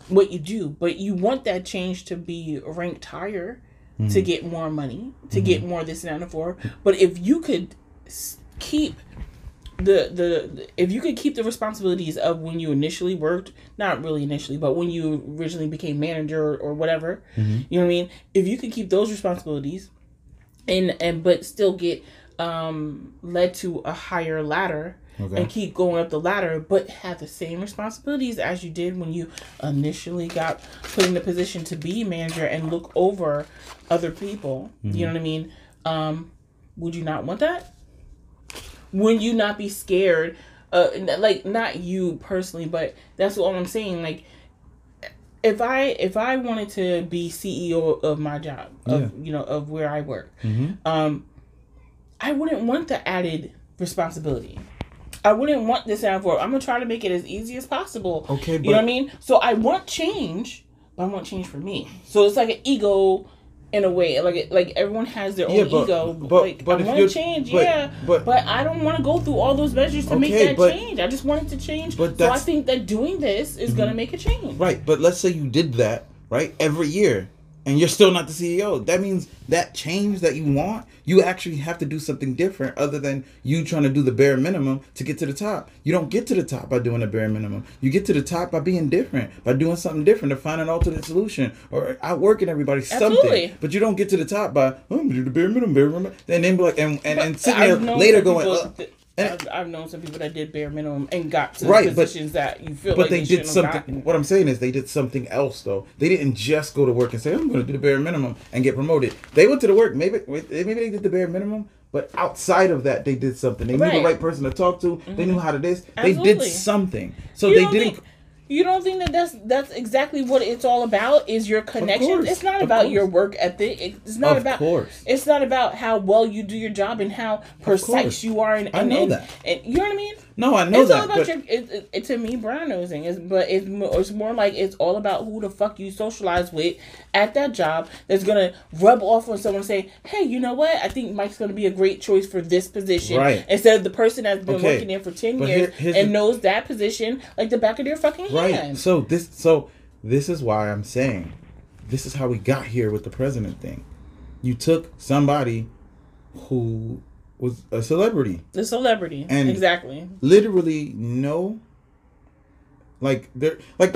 what you do, but you want that change to be ranked higher Hmm. to get more money, to get more this and that and four. But if you could keep the, the if you could keep the responsibilities of when you initially worked, not really initially, but when you originally became manager or, or whatever, Mm-hmm. you know what I mean. If you could keep those responsibilities, and and but still get um led to a higher ladder Okay. and keep going up the ladder, but have the same responsibilities as you did when you initially got put in the position to be manager and look over other people. You know what I mean? Um, would you not want that? Would you not be scared? Uh, like not you personally, but that's what I'm saying. Like, if I if I wanted to be CEO of my job, of Yeah. you know of where I work, Mhm. um, I wouldn't want the added responsibility. I wouldn't want this out for. I'm gonna try to make it as easy as possible. Okay, you know what I mean. So I want change, but I want change for me. So it's like an ego in a way. Like like everyone has their own but- ego. but- like but I want to change, but- yeah, but- but I don't want to go through all those measures to make that but- change. I just want it to change. But so I think that doing this is gonna mm-hmm. make a change. Right, but let's say you did that, right, every year, and you're still not the CEO. That means that change that you want, you actually have to do something different other than you trying to do the bare minimum to get to the top. You don't get to the top by doing the bare minimum. You get to the top by being different, by doing something different to find an alternate solution or outworking everybody something. Absolutely. But you don't get to the top by, oh, I'm gonna do the bare minimum, bare minimum. And then be like, and, and, and sitting there later going, people uh, and- I've, I've known some people that did bare minimum and got to Right, but- positions that you feel But like they, they, did something. What I'm saying is they did something else though. They didn't just go to work and say I'm going to do the bare minimum and get promoted. They went to the work. Maybe maybe they did the bare minimum, but outside of that, they did something. They knew Right. Mm-hmm. the right person to talk to. They knew how to do this. They did something. So You they didn't. think- you don't think that that's that's exactly what it's all about? Is your connections? course, It's not of about course. your work ethic. It's not Of about. course. It's not about how well you do your job and how precise you are. And, I know and, that. And you know what I mean? No, I know that. it's that. all about your. It, it, it- to me, brown nosing is, but it's more, it's more like it's all about who the fuck you socialize with at that job. That's gonna rub off on someone. and Say, hey, you know what? I think Mike's gonna be a great choice for this position. Right. Instead of the person that's been Okay. working there for ten But years here- and the- knows that position like the back of their fucking right. hand. So this. So this is why I'm saying, this is how we got here with the president thing. You took somebody who was a celebrity. The celebrity. And- exactly. literally no like there like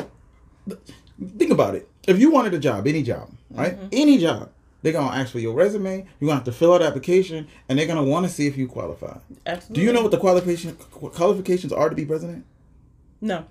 think about it if you wanted a job any job right Mm-hmm. any job they're gonna ask for your resume you're gonna have to fill out an application and they're gonna want to see if you qualify Absolutely. do you know what the qualification qualifications are to be president No.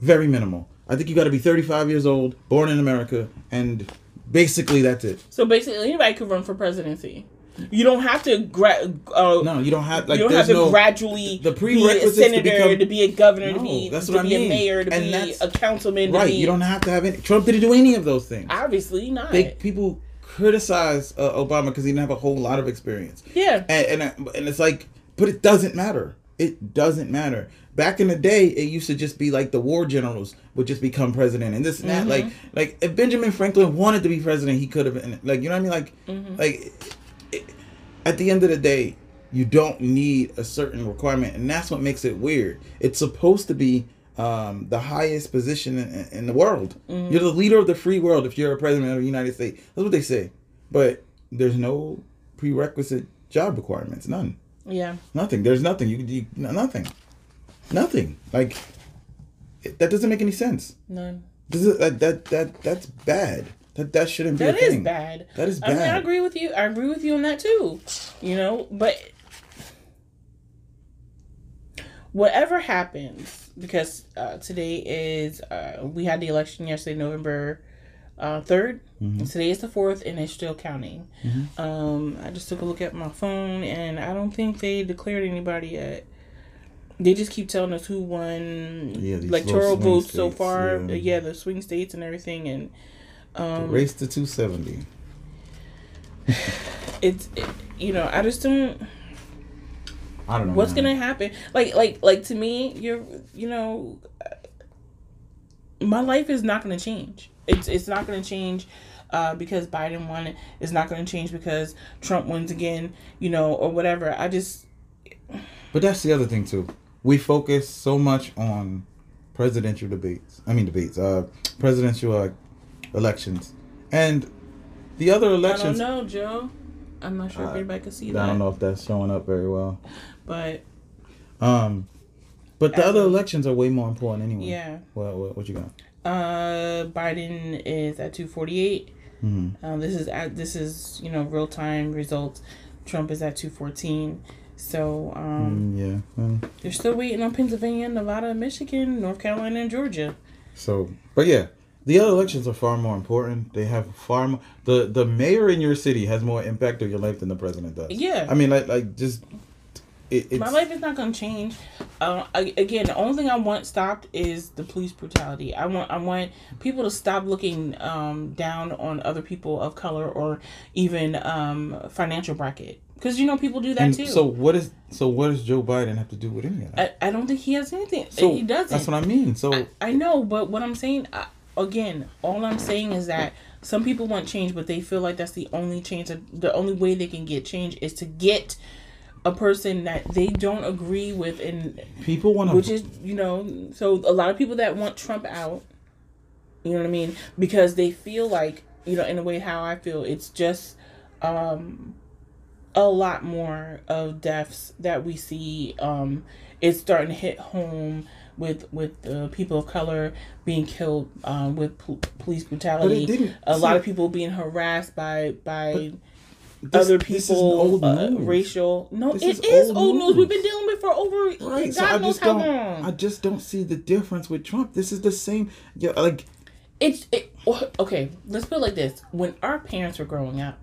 very minimal i think you got to be 35 years old born in america and basically that's it So basically, anybody could run for presidency. You don't have to gra- uh, no you don't have like you don't have to no gradually the be a prerequisites to senator, to, be a governor, to be that's to what I be mean. a mayor, to And be a councilman. Right be, you don't have to have any trump didn't do any of those things obviously not. they people criticize uh, Obama because he didn't have a whole lot of experience, yeah, and and and it's like, but it doesn't matter. It doesn't matter. Back in the day, it used to just be like the war generals would just become president and this and that. Like like if Benjamin Franklin wanted to be president, he could have been. Like you know what I mean? Like like it, at the end of the day, you don't need a certain requirement, and that's what makes it weird. It's supposed to be um, the highest position in, in the world. You're the leader of the free world if you're a president of the United States. That's what they say. But there's no prerequisite job requirements. None. yeah. Nothing. There's nothing. You, you nothing. Nothing. Like it, that doesn't make any sense. None. This is that that, that that's bad. That that shouldn't be That is thing. bad. That is I mean, I agree with you. I agree with you on that too. You know, but whatever happens, because uh, today is uh, we had the election yesterday, November uh, 3rd Mm-hmm. Today is the fourth, and it's still counting. Um, I just took a look at my phone, and I don't think they declared anybody yet. They just keep telling us who won Yeah, electoral votes so far. yeah. Yeah. the swing states and everything, and um, Race to 270. [SIGHS] it's it, you know I just don't. I don't know. What's man. gonna happen? Like like like to me, you're you know, my life is not gonna change. It's it's not gonna change. Uh, because Biden won, it's not going to change because Trump wins again, you know, or whatever. I just, But that's the other thing too. We focus so much on presidential debates. I mean debates. Uh, presidential uh, elections, and the other elections. I don't know, Joe. I'm not sure if Uh, anybody can see I that, I don't know if that's showing up very well. but Um, but the other elections are way more important anyway. yeah. Well, what, what you got? Uh, Biden is at 248. hmm Um, this is at this is you know real time results. Trump is at 214. So um, Mm, yeah. they're still waiting on Pennsylvania, Nevada, Michigan, North Carolina, and Georgia. So, but yeah, the other elections are far more important. They have far more. The the mayor in your city has more impact on your life than the president does. Yeah. I mean, like like just. It, it's, My life is not gonna change. Uh, I, again, the only thing I want stopped is the police brutality. I want I want people to stop looking um, down on other people of color or even um, financial bracket because you know people do that and too. so what is so what does Joe Biden have to do with any of that? I, I don't think he has anything. so he doesn't. That's what I mean. So I, I know, but what I'm saying I, again, all I'm saying is that some people want change, but they feel like that's the only change. that- The only way they can get change is to get a person that they don't agree with, and people want to, which is you know, so a lot of people that want Trump out, you know what I mean, because they feel like you know, in a way, how I feel, it's just um a lot more of deaths that we see um it's starting to hit home with with the people of color being killed um with pol- police brutality a lot of people being harassed by by This- other this is people old uh, racial no This it is is old old news. news. we've been dealing with for over Right, so god I knows just how don't. long I just don't see the difference with Trump. This is the same. Yeah, like it's it, okay let's put it like this when our parents were growing up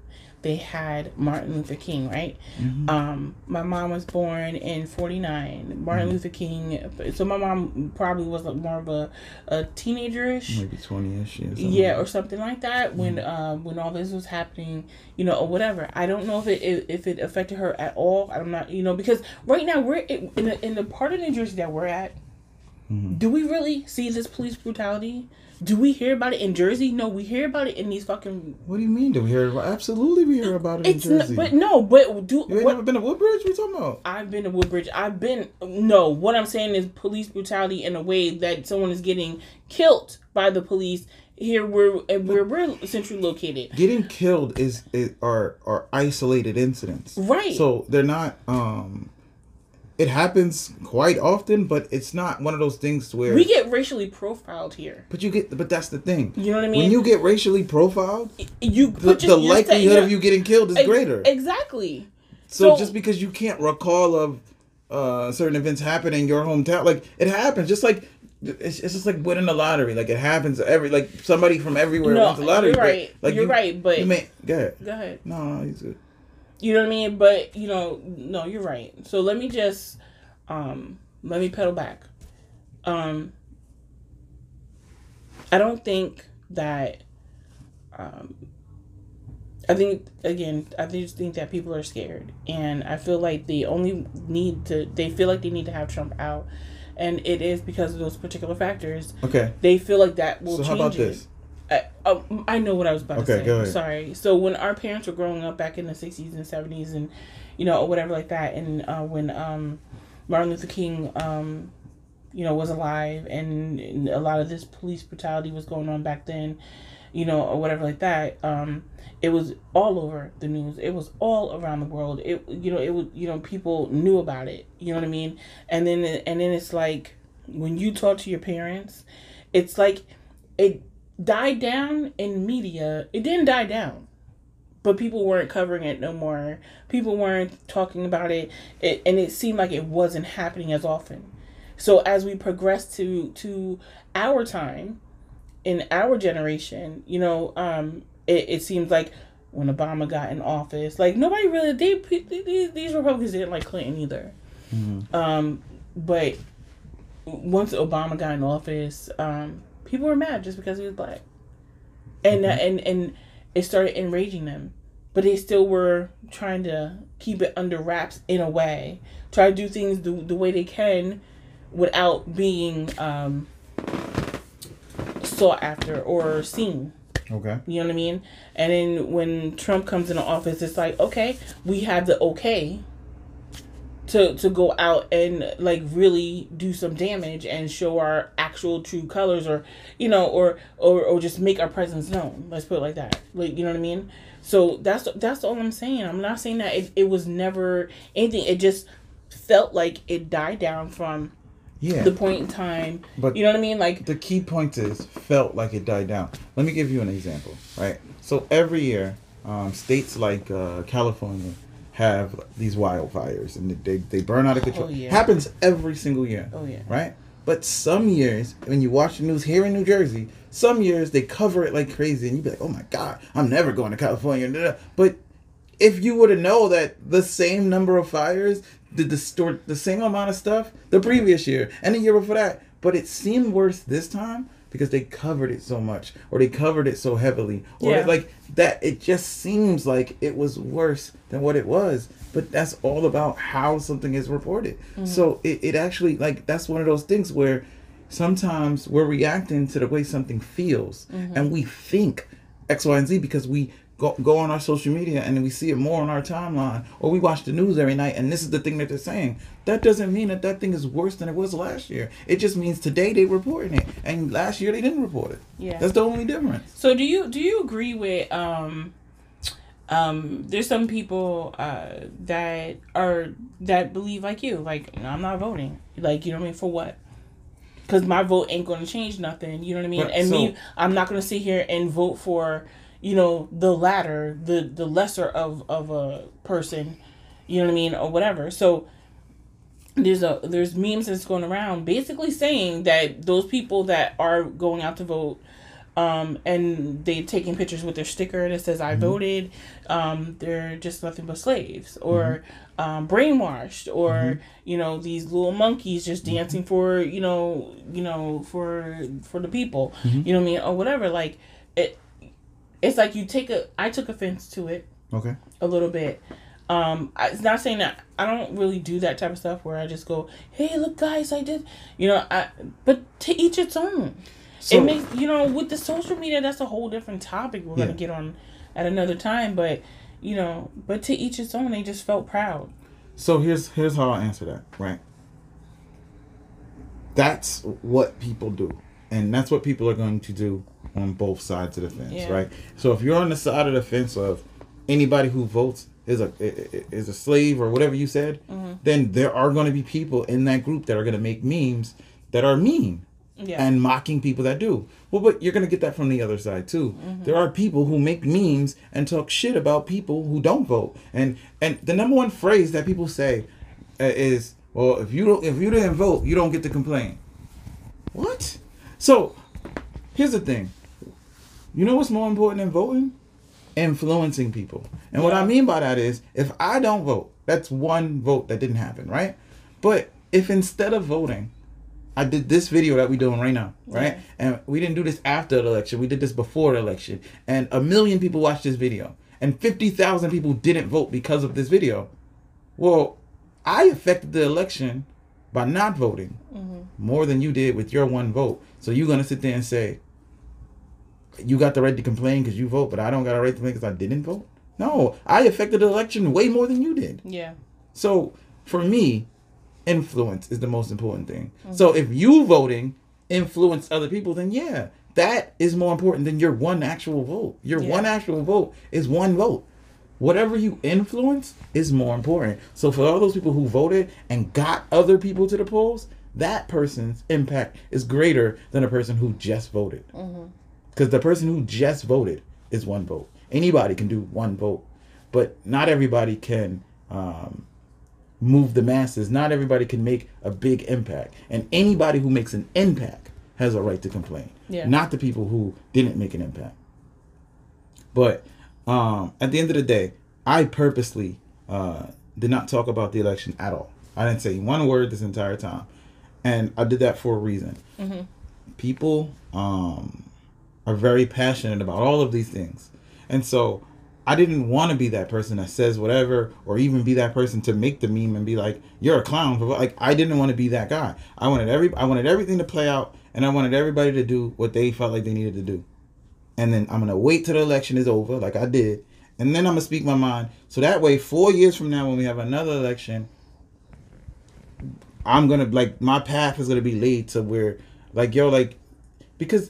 they had martin luther king right Mm-hmm. um my mom was born in 49 martin Mm-hmm. luther king so my mom probably was like more of a, a teenager-ish maybe twenty ish. Yeah, yeah like or something like that when Mm-hmm. um when all this was happening you know or whatever i don't know if it if- it affected her at all i'm not you know because right now we're in in the, in the part of new jersey that we're at Mm-hmm. do we really see this police brutality do we hear about it in jersey no we hear about it in these fucking What do you mean? Do we hear about? Absolutely, we hear about it it's in n- Jersey. but no but do you ain't what never been to Woodbridge? What you talking about? I've been to Woodbridge. I've been no. What I'm saying is police brutality in a way that someone is getting killed by the police here where where we're centrally located. Getting killed is, is are are isolated incidents. Right. So they're not. um It happens quite often, but it's not one of those things where. We get racially profiled here. but you get. But that's the thing. You know what I mean? When you get racially profiled, you the, put your- the you're likelihood saying- of you getting killed is greater. Exactly. So, So- just because you can't recall of uh, certain events happening in your hometown, like it happens, just like it's, it's just like winning the lottery. Like it happens every like somebody from everywhere No, wins the lottery. you're but, right. Like You're you- right, but- you may go ahead. Go ahead. No, no, he's good. You know what I mean? But you know, no, you're right. So let me just um let me pedal back. Um I don't think that um I think again, I just think that people are scared and I feel like they only need to they feel like they need to have Trump out and it is because of those particular factors. Okay, They feel like that will so change how about it. this? I, um, I know what I was about Okay, to go say. ahead. Sorry. So when our parents were growing up back in the sixties and seventies, and you know, or whatever like that, and uh, when um, Martin Luther King, um, you know, was alive, and, and a lot of this police brutality was going on back then, you know, or whatever like that. Um, it was all over the news. It was all around the world. It, you know, it was, you know, people knew about it. You know what I mean? And then, and then it's like when you talk to your parents, it's like it died down in media. It didn't die down, but people weren't covering it no more. People weren't talking about it, it and it seemed like it wasn't happening as often. So as we progress to to our time, in our generation, you know, um, it, it seems like when Obama got in office, like nobody really they, these, these Republicans didn't like Clinton either. Mm-hmm. Um, but once Obama got in office, um, people were mad just because he was black, and mm-hmm. and and it started enraging them. But they still were trying to keep it under wraps in a way, try to do things the, the way they can without being um, sought after or seen. Okay. You know what I mean? And then when Trump comes into office, it's like, okay, we have the okay to to go out and like really do some damage and show our actual true colors or you know or or or just make our presence known. Let's put it like that. Like you know what I mean? So that's that's all I'm saying. I'm not saying that it, it was never anything. It just felt like it died down from yeah. the point in time. But you know what I mean? Like the key point is felt like it died down. Let me give you an example, right? So every year, um, states like uh, California have these wildfires and they, they burn out of oh, control. Oh, yeah. Happens every single year. Oh yeah. Right? But some years, when you watch the news here in New Jersey, some years they cover it like crazy, and you be like, "Oh my God, I'm never going to California." But if you were to know that the same number of fires did distort the same amount of stuff the previous year and the year before that, but it seemed worse this time because they covered it so much or they covered it so heavily or yeah. like that it just seems like it was worse than what it was but that's all about how something is reported mm-hmm. so it, it actually like that's one of those things where sometimes we're reacting to the way something feels mm-hmm. and we think x y and z because we go, go on our social media and we see it more on our timeline or we watch the news every night and this is the thing that they're saying that doesn't mean that that thing is worse than it was last year. It just means today they reporting it and last year they didn't report it. Yeah. That's the only difference. So do you do you agree with um um there's some people uh that are that believe like you like i'm not voting. Like you know what i mean? For what? Because my vote ain't going to change nothing you know what i mean? But, and so, me i'm not going to sit here and vote for you know the latter the the lesser of of a person you know what i mean or whatever. So there's a there's memes that's going around basically saying that those people that are going out to vote um, and they taking pictures with their sticker that says "I mm-hmm. voted." Um, they're just nothing but slaves, or mm-hmm. um, brainwashed, or mm-hmm. you know these little monkeys just mm-hmm. dancing for you know you know for for the people, mm-hmm. you know what I mean, or whatever. Like it, it's like you take a I took offense to it. Okay. A little bit. Um, it's not saying that I don't really do that type of stuff where I just go, "Hey, look, guys, I did," you know. I but to each its own. So, it makes you know with the social media that's a whole different topic we're yeah. gonna get on at another time. But you know, but to each its own. They just felt proud. So here's here's how I answer that. Right. That's what people do, and that's what people are going to do on both sides of the fence, yeah. right? So if you're on the side of the fence of anybody who votes is a is a slave or whatever you said, mm-hmm. then there are going to be people in that group that are going to make memes that are mean yeah. and mocking people that do. Well, but you're going to get that from the other side too. Mm-hmm. There are people who make memes and talk shit about people who don't vote. And and the number one phrase that people say uh, is, "Well, if you don't if you didn't vote, you don't get to complain." What? So, here's the thing. You know what's more important than voting? Influencing people. And yeah. what I mean by that is if I don't vote, that's one vote that didn't happen, right? But if instead of voting, I did this video that we're doing right now, right? Yeah. And we didn't do this after the election. We did this before the election. And a million people watched this video. And 50,000 people didn't vote because of this video. Well, I affected the election by not voting mm-hmm. more than you did with your one vote. So you're going to sit there and say, you got the right to complain because you vote, but I don't got a right to complain because I didn't vote. No, I affected the election way more than you did. Yeah. So for me, influence is the most important thing. Mm-hmm. So if you voting influence other people, then yeah, that is more important than your one actual vote. Your yeah. one actual vote is one vote. Whatever you influence is more important. So for all those people who voted and got other people to the polls, that person's impact is greater than a person who just voted. Mm-hmm. Because the person who just voted is one vote. Anybody can do one vote, but not everybody can um, move the masses. Not everybody can make a big impact, and anybody who makes an impact has a right to complain. Yeah. Not the people who didn't make an impact. But um, at the end of the day, I purposely uh, did not talk about the election at all. I didn't say one word this entire time, and I did that for a reason. People um, are very passionate about all of these things, and so I didn't want to be that person that says whatever, or even be that person to make the meme and be like, "You're a clown." Like, I didn't want to be that guy. I wanted every, I wanted everything to play out, and I wanted everybody to do what they felt like they needed to do and then I'm gonna wait till the election is over, like I did, and then I'm gonna speak my mind. So that way, four years from now, when we have another election, I'm gonna like my path is gonna be laid to where, like yo, like, because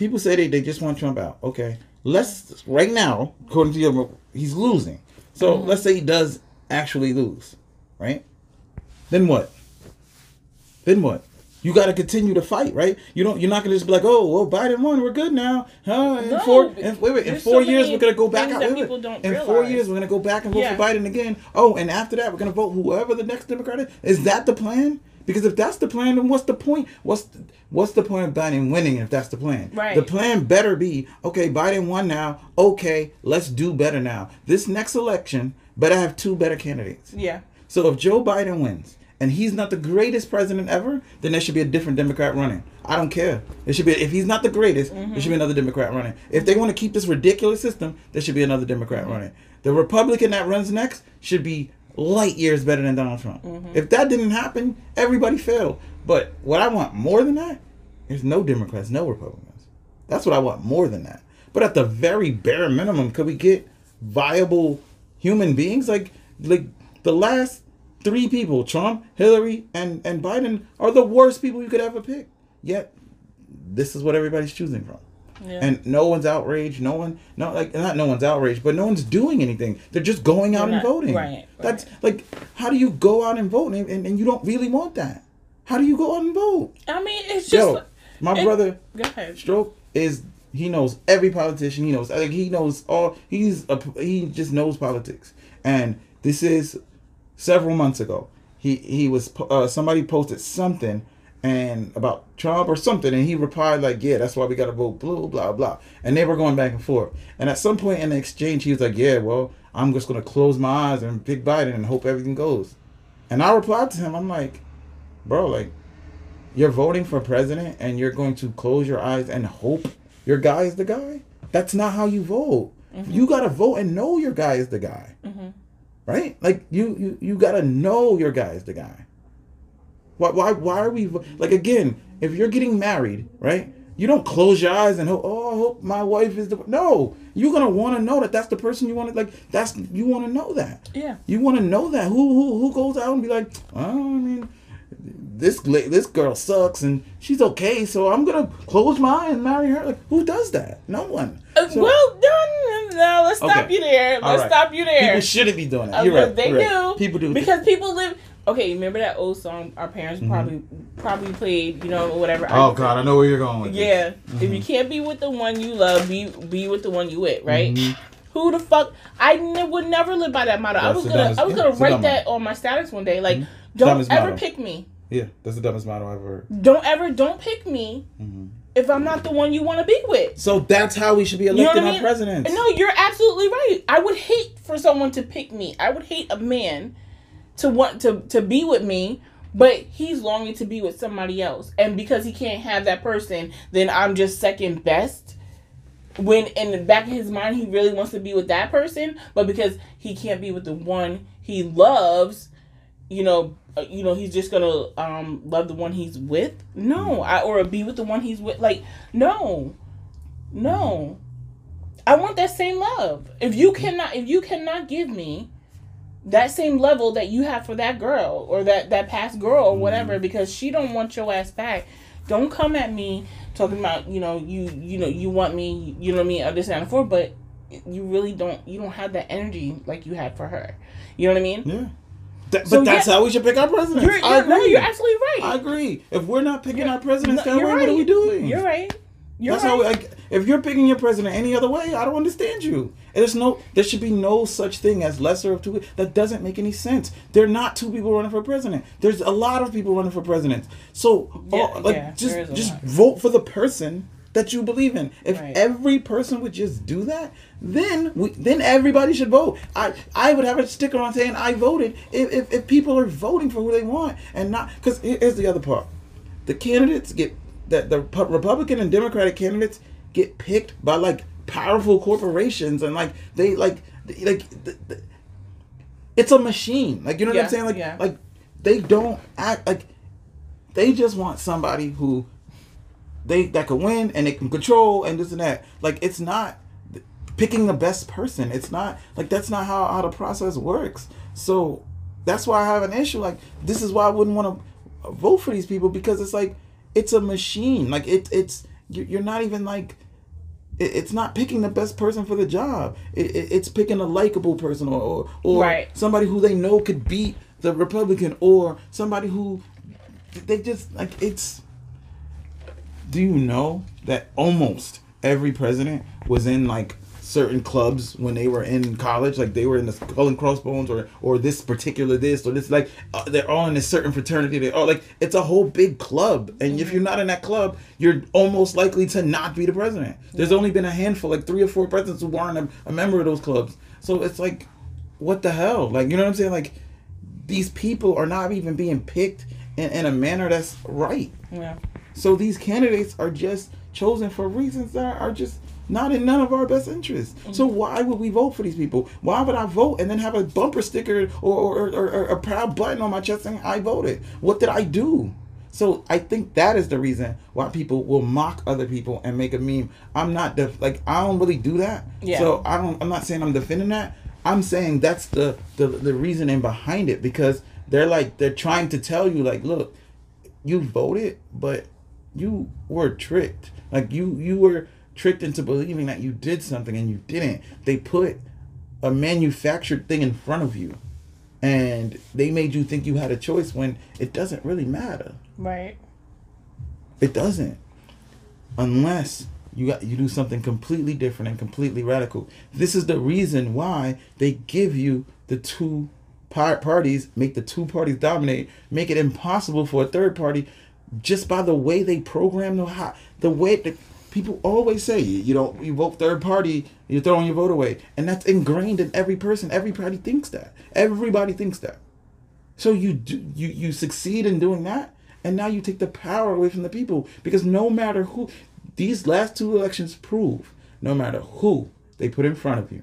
people say they, they just want Trump out. Okay, let's right now, according to your, he's losing. So let's say he does actually lose, right? Then what? Then what? You got to continue to fight, right? You don't. You're not gonna just be like, "Oh, well, Biden won. We're good now." Huh? In No, four, in, wait, wait. In four so years, we're gonna go back out. wait, wait. in four years, we're gonna go back and vote Yeah. for Biden again. Oh, and after that, we're gonna vote whoever the next Democrat is. Is that the plan? Because if that's the plan, then what's the point? What's the, what's the point of Biden winning if that's the plan? Right. The plan better be okay. Biden won now. Okay, let's do better now. This next election better have two better candidates. Yeah. So if Joe Biden wins and he's not the greatest president ever, then there should be a different Democrat running. I don't care. It should be if he's not the greatest, there mm-hmm. should be another Democrat running. If they want to keep this ridiculous system, there should be another Democrat running. The Republican that runs next should be light years better than Donald Trump. Mm-hmm. If that didn't happen, everybody failed. But what I want more than that is no Democrats, no Republicans. That's what I want more than that. But at the very bare minimum, could we get viable human beings? Like like the last three people, Trump, Hillary, and, and Biden, are the worst people you could ever pick. Yet this is what everybody's choosing from. Yeah. And no one's outraged. No one, no, like not no one's outraged, but no one's doing anything. They're just going out They're and not- voting. right, That's like, how do you go out and vote and, and, and you don't really want that? How do you go out and vote? I mean, it's just. Yo, my it- brother. Stroke is he knows every politician. He knows like he knows all. He's a, he just knows politics. And this is several months ago. He he was uh, somebody posted something and about Trump or something, and he replied like, "Yeah, that's why we got to vote blue, blah blah." And they were going back and forth. And at some point in the exchange, he was like, "Yeah, well, I'm just gonna close my eyes and pick Biden and hope everything goes." And I replied to him, I'm like, "Bro, like." you're voting for president and you're going to close your eyes and hope your guy is the guy. That's not how you vote. Mm-hmm. You gotta vote and know your guy is the guy, mm-hmm. right? Like you, you, you gotta know your guy is the guy. Why, why, why are we like again? If you're getting married, right? You don't close your eyes and hope. Oh, I hope my wife is the. No, you're gonna want to know that that's the person you want to like. That's you want to know that. Yeah. You want to know that who who who goes out and be like, oh, I mean, this this girl sucks and she's okay, so I'm gonna close my eye and marry her. Like, who does that? No one. Uh, So- well done. No, let's stop Okay. you there. Let's right. stop you there. People shouldn't be doing that. Uh, You're right. They you're right. do. People do because people live. Okay, remember that old song our parents Mm-hmm. probably probably played. You know, whatever. Oh God, I know where you're going with. Yeah. If you can't be with the one you love, be be with the one you with, right? Mhm. Who the fuck? I would never live by that motto. I was gonna dumbest- I was gonna write that on my status one day. Like, Mhm. don't ever motto. pick me. Yeah, that's the dumbest motto I've ever heard. Don't ever don't pick me Mhm. if I'm not the one you want to be with. So that's how we should be You know what electing our mean? presidents. No, you're absolutely right. I would hate for someone to pick me. I would hate a man to want to to be with me, but he's longing to be with somebody else. And because he can't have that person, then I'm just second best. When in the back of his mind he really wants to be with that person, but because he can't be with the one he loves, you know, uh, you know, he's just gonna um love the one he's with. No, I or be with the one he's with. Like, no, no. I want that same love. If you cannot, if you cannot give me that same level that you have for that girl or that that past girl or mm-hmm. whatever, because she don't want your ass back, don't come at me talking about you know you you know you want me you know what I mean or this and that for, but you really don't you don't have that energy like you had for her. You know what I mean? Yeah. That- So, but that's yeah. how we should pick our presidents. You're, I you're, no, agree. you're absolutely right. I agree. If we're not picking our presidents, No, that you're what are we doing? You're right. You're That's how like if you're picking your president any other way, I don't understand you. There's no there should be no such thing as lesser of two that doesn't make any sense. There are not two people running for president. There's a lot of people running for president. So Yeah, all- like yeah, just there is a just lot. vote for the person that you believe in. If Right. every person would just do that, then we then everybody should vote. I I would have a sticker on saying I voted if if, if people are voting for who they want and not because here's the other part. The candidates get that the Republican and Democratic candidates get picked by like powerful corporations and like they like like it's a machine. Like you know what Yeah, I'm saying? Like yeah. like they don't act like they just want somebody who they that can win and they can control and this and that. Like it's not picking the best person. It's not like that's not how, how the process works. So that's why I have an issue. Like this is why I wouldn't want to vote for these people because it's like it's a machine. Like it it's you- you're not even like it's not picking the best person for the job. It, it, it's picking a likable person or or, or Right. somebody who they know could beat the Republican or somebody who they just like it's do you know that almost every president was in like certain clubs when they were in college like they were in the skull and crossbones or or this particular this or this like uh, they're all in a certain fraternity they all like it's a whole big club. And if you're not in that club you're almost likely to not be the president. There's only been a handful like three or four presidents who weren't a, a member of those clubs. So it's like what the hell? Like you know what i'm saying? Like these people are not even being picked in, in a manner that's right. Yeah. so these candidates are just chosen for reasons that are just not in none of our best interests. So mm-hmm. why would we vote for these people? Why would I vote and then have a bumper sticker or, or, or, or a proud button on my chest saying I voted? What did I do? So I think that is the reason why people will mock other people and make a meme. I'm not def- like I don't really do that. Yeah. So I don't. I'm not saying I'm defending that. I'm saying that's the the the reasoning behind it because they're like they're trying to tell you like look you voted, but you were tricked. Like you you were tricked into believing that you did something and you didn't. They put a manufactured thing in front of you and they made you think you had a choice when it doesn't really matter. Right. It doesn't. Unless you got you do something completely different and completely radical. This is the reason why they give you the two parties, make the two parties dominate, make it impossible for a third party just by the way they program the how, the way that people always say you don't you vote third party you're throwing your vote away. And that's ingrained in every person. Everybody thinks that. Everybody thinks that. So you do you you succeed in doing that, and now you take the power away from the people. Because no matter who, these last two elections prove, no matter who they put in front of you,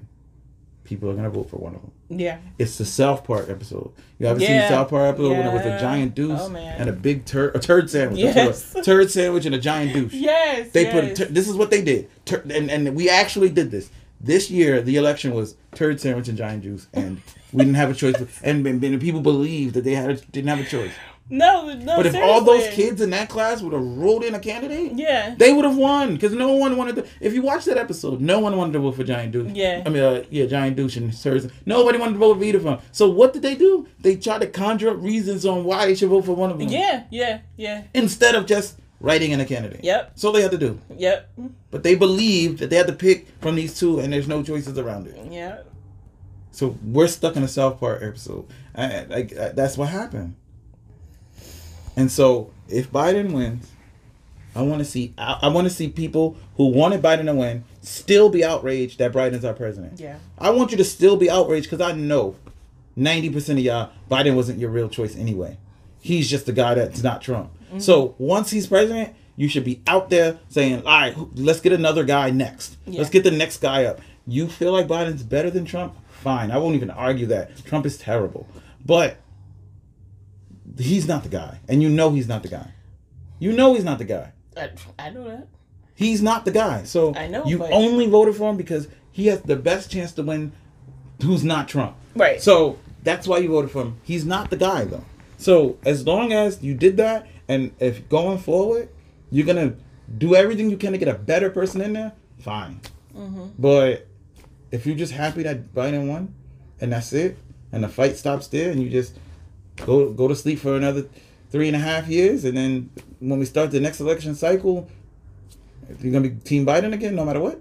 people are gonna vote for one of them. Yeah. It's the South Park episode. You ever Yeah. seen South Park episode when there was a giant oh, deuce Oh, and a big turd, a turd sandwich, it Yes. was. turd sandwich and a giant douche. Yes. They yes. put a tur- this is what they did, tur- and and we actually did this this year. The election was turd sandwich and giant juice, and we didn't have a choice. And, and, and people believed that they had a, didn't have a choice. No, no. But if all those kids in that class would have rolled in a candidate, Yeah. they would have won because no one wanted to. If you watch that episode, no one wanted to vote for Giant Douche. Yeah. I mean, uh, yeah, Giant Douche and Sirs. Nobody wanted to vote for either of them. So what did they do? They tried to conjure up reasons on why they should vote for one of them. Yeah. Yeah. Yeah. Instead of just writing in a candidate. Yep. So they had to do. Yep. But they believed that they had to pick from these two, and there's no choices around it. Yeah. So we're stuck in a South Park episode. I, like I, that's what happened. And so if Biden wins, I want to see I, I want to see people who wanted Biden to win still be outraged that Biden's our president. Yeah. I want you to still be outraged because I know ninety percent of y'all Biden wasn't your real choice anyway. He's just the guy that's not Trump. Mm-hmm. So once he's president, you should be out there saying, "All right, let's get another guy next. Yeah. Let's get the next guy up." You feel like Biden's better than Trump? Fine, I won't even argue that. Trump is terrible, but he's not the guy, and you know he's not the guy. You know he's not the guy. I, I know that. He's not the guy. So I know, you but- only voted for him because he has the best chance to win. Who's not Trump? Right. So that's why you voted for him. He's not the guy though. So as long as you did that, and if going forward, you're gonna do everything you can to get a better person in there, fine. Mm-hmm. But if you're just happy that Biden won, and that's it, and the fight stops there, and you just go go to sleep for another three and a half years, and then when we start the next election cycle, You're gonna be Team Biden again, no matter what.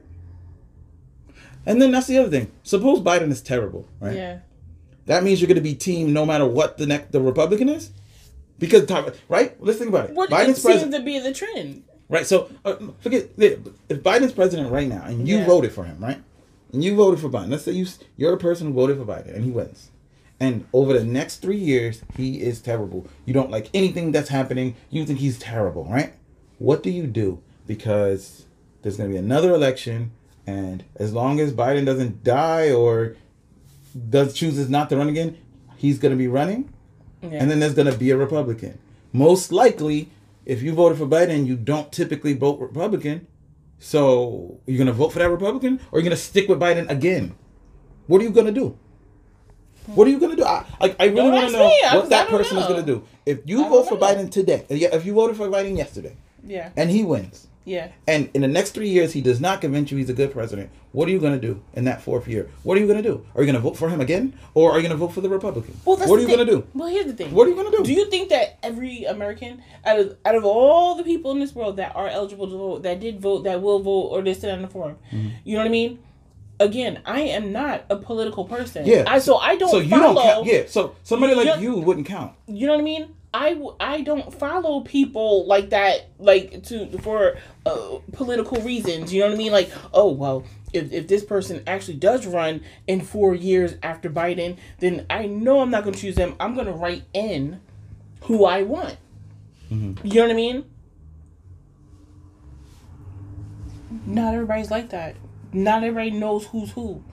And then that's the other thing. Suppose Biden is terrible, right? Yeah. That means you're gonna be Team no matter what the next the Republican is, because right? Let's think about it. What it Biden's seems president, to be the trend. right? So uh, forget if Biden's president right now, and you Yeah. voted for him, right? And you voted for Biden. Let's say you you're a person who voted for Biden, and he wins. And over the next three years, he is terrible. You don't like anything that's happening. You think he's terrible, right? What do you do? Because there's going to be another election, and as long as Biden doesn't die or does chooses not to run again, he's going to be running, Yeah. and then there's going to be a Republican. Most likely, if you voted for Biden, you don't typically vote Republican. So you're going to vote for that Republican, or you're going to stick with Biden again. What are you going to do? What are you gonna do? I, like, I really want to know me, what that person is gonna do. If you I vote for know. Biden today, if you voted for Biden yesterday, yeah. and he wins, Yeah. and in the next three years he does not convince you he's a good president, what are you gonna do in that fourth year? What are you gonna do? Are you gonna vote for him again, or are you gonna vote for the Republican? Well, that's what are you thing. gonna do? Well, here's the thing. What are you gonna do? Do you think that every American, out of out of all the people in this world that are eligible to vote, that did vote, that will vote, or listed on the form, Mm-hmm. you know what I mean? Again, I am not a political person. Yeah. I so I don't so you follow. don't count. Yeah. So somebody like you wouldn't count. You know what I mean? I, I don't follow people like that like to for uh, political reasons. You know what I mean? Like oh well, if if this person actually does run in four years after Biden, then I know I'm not going to choose them. I'm going to write in who I want. Mm-hmm. You know what I mean? Not everybody's like that. Not everybody knows who's who.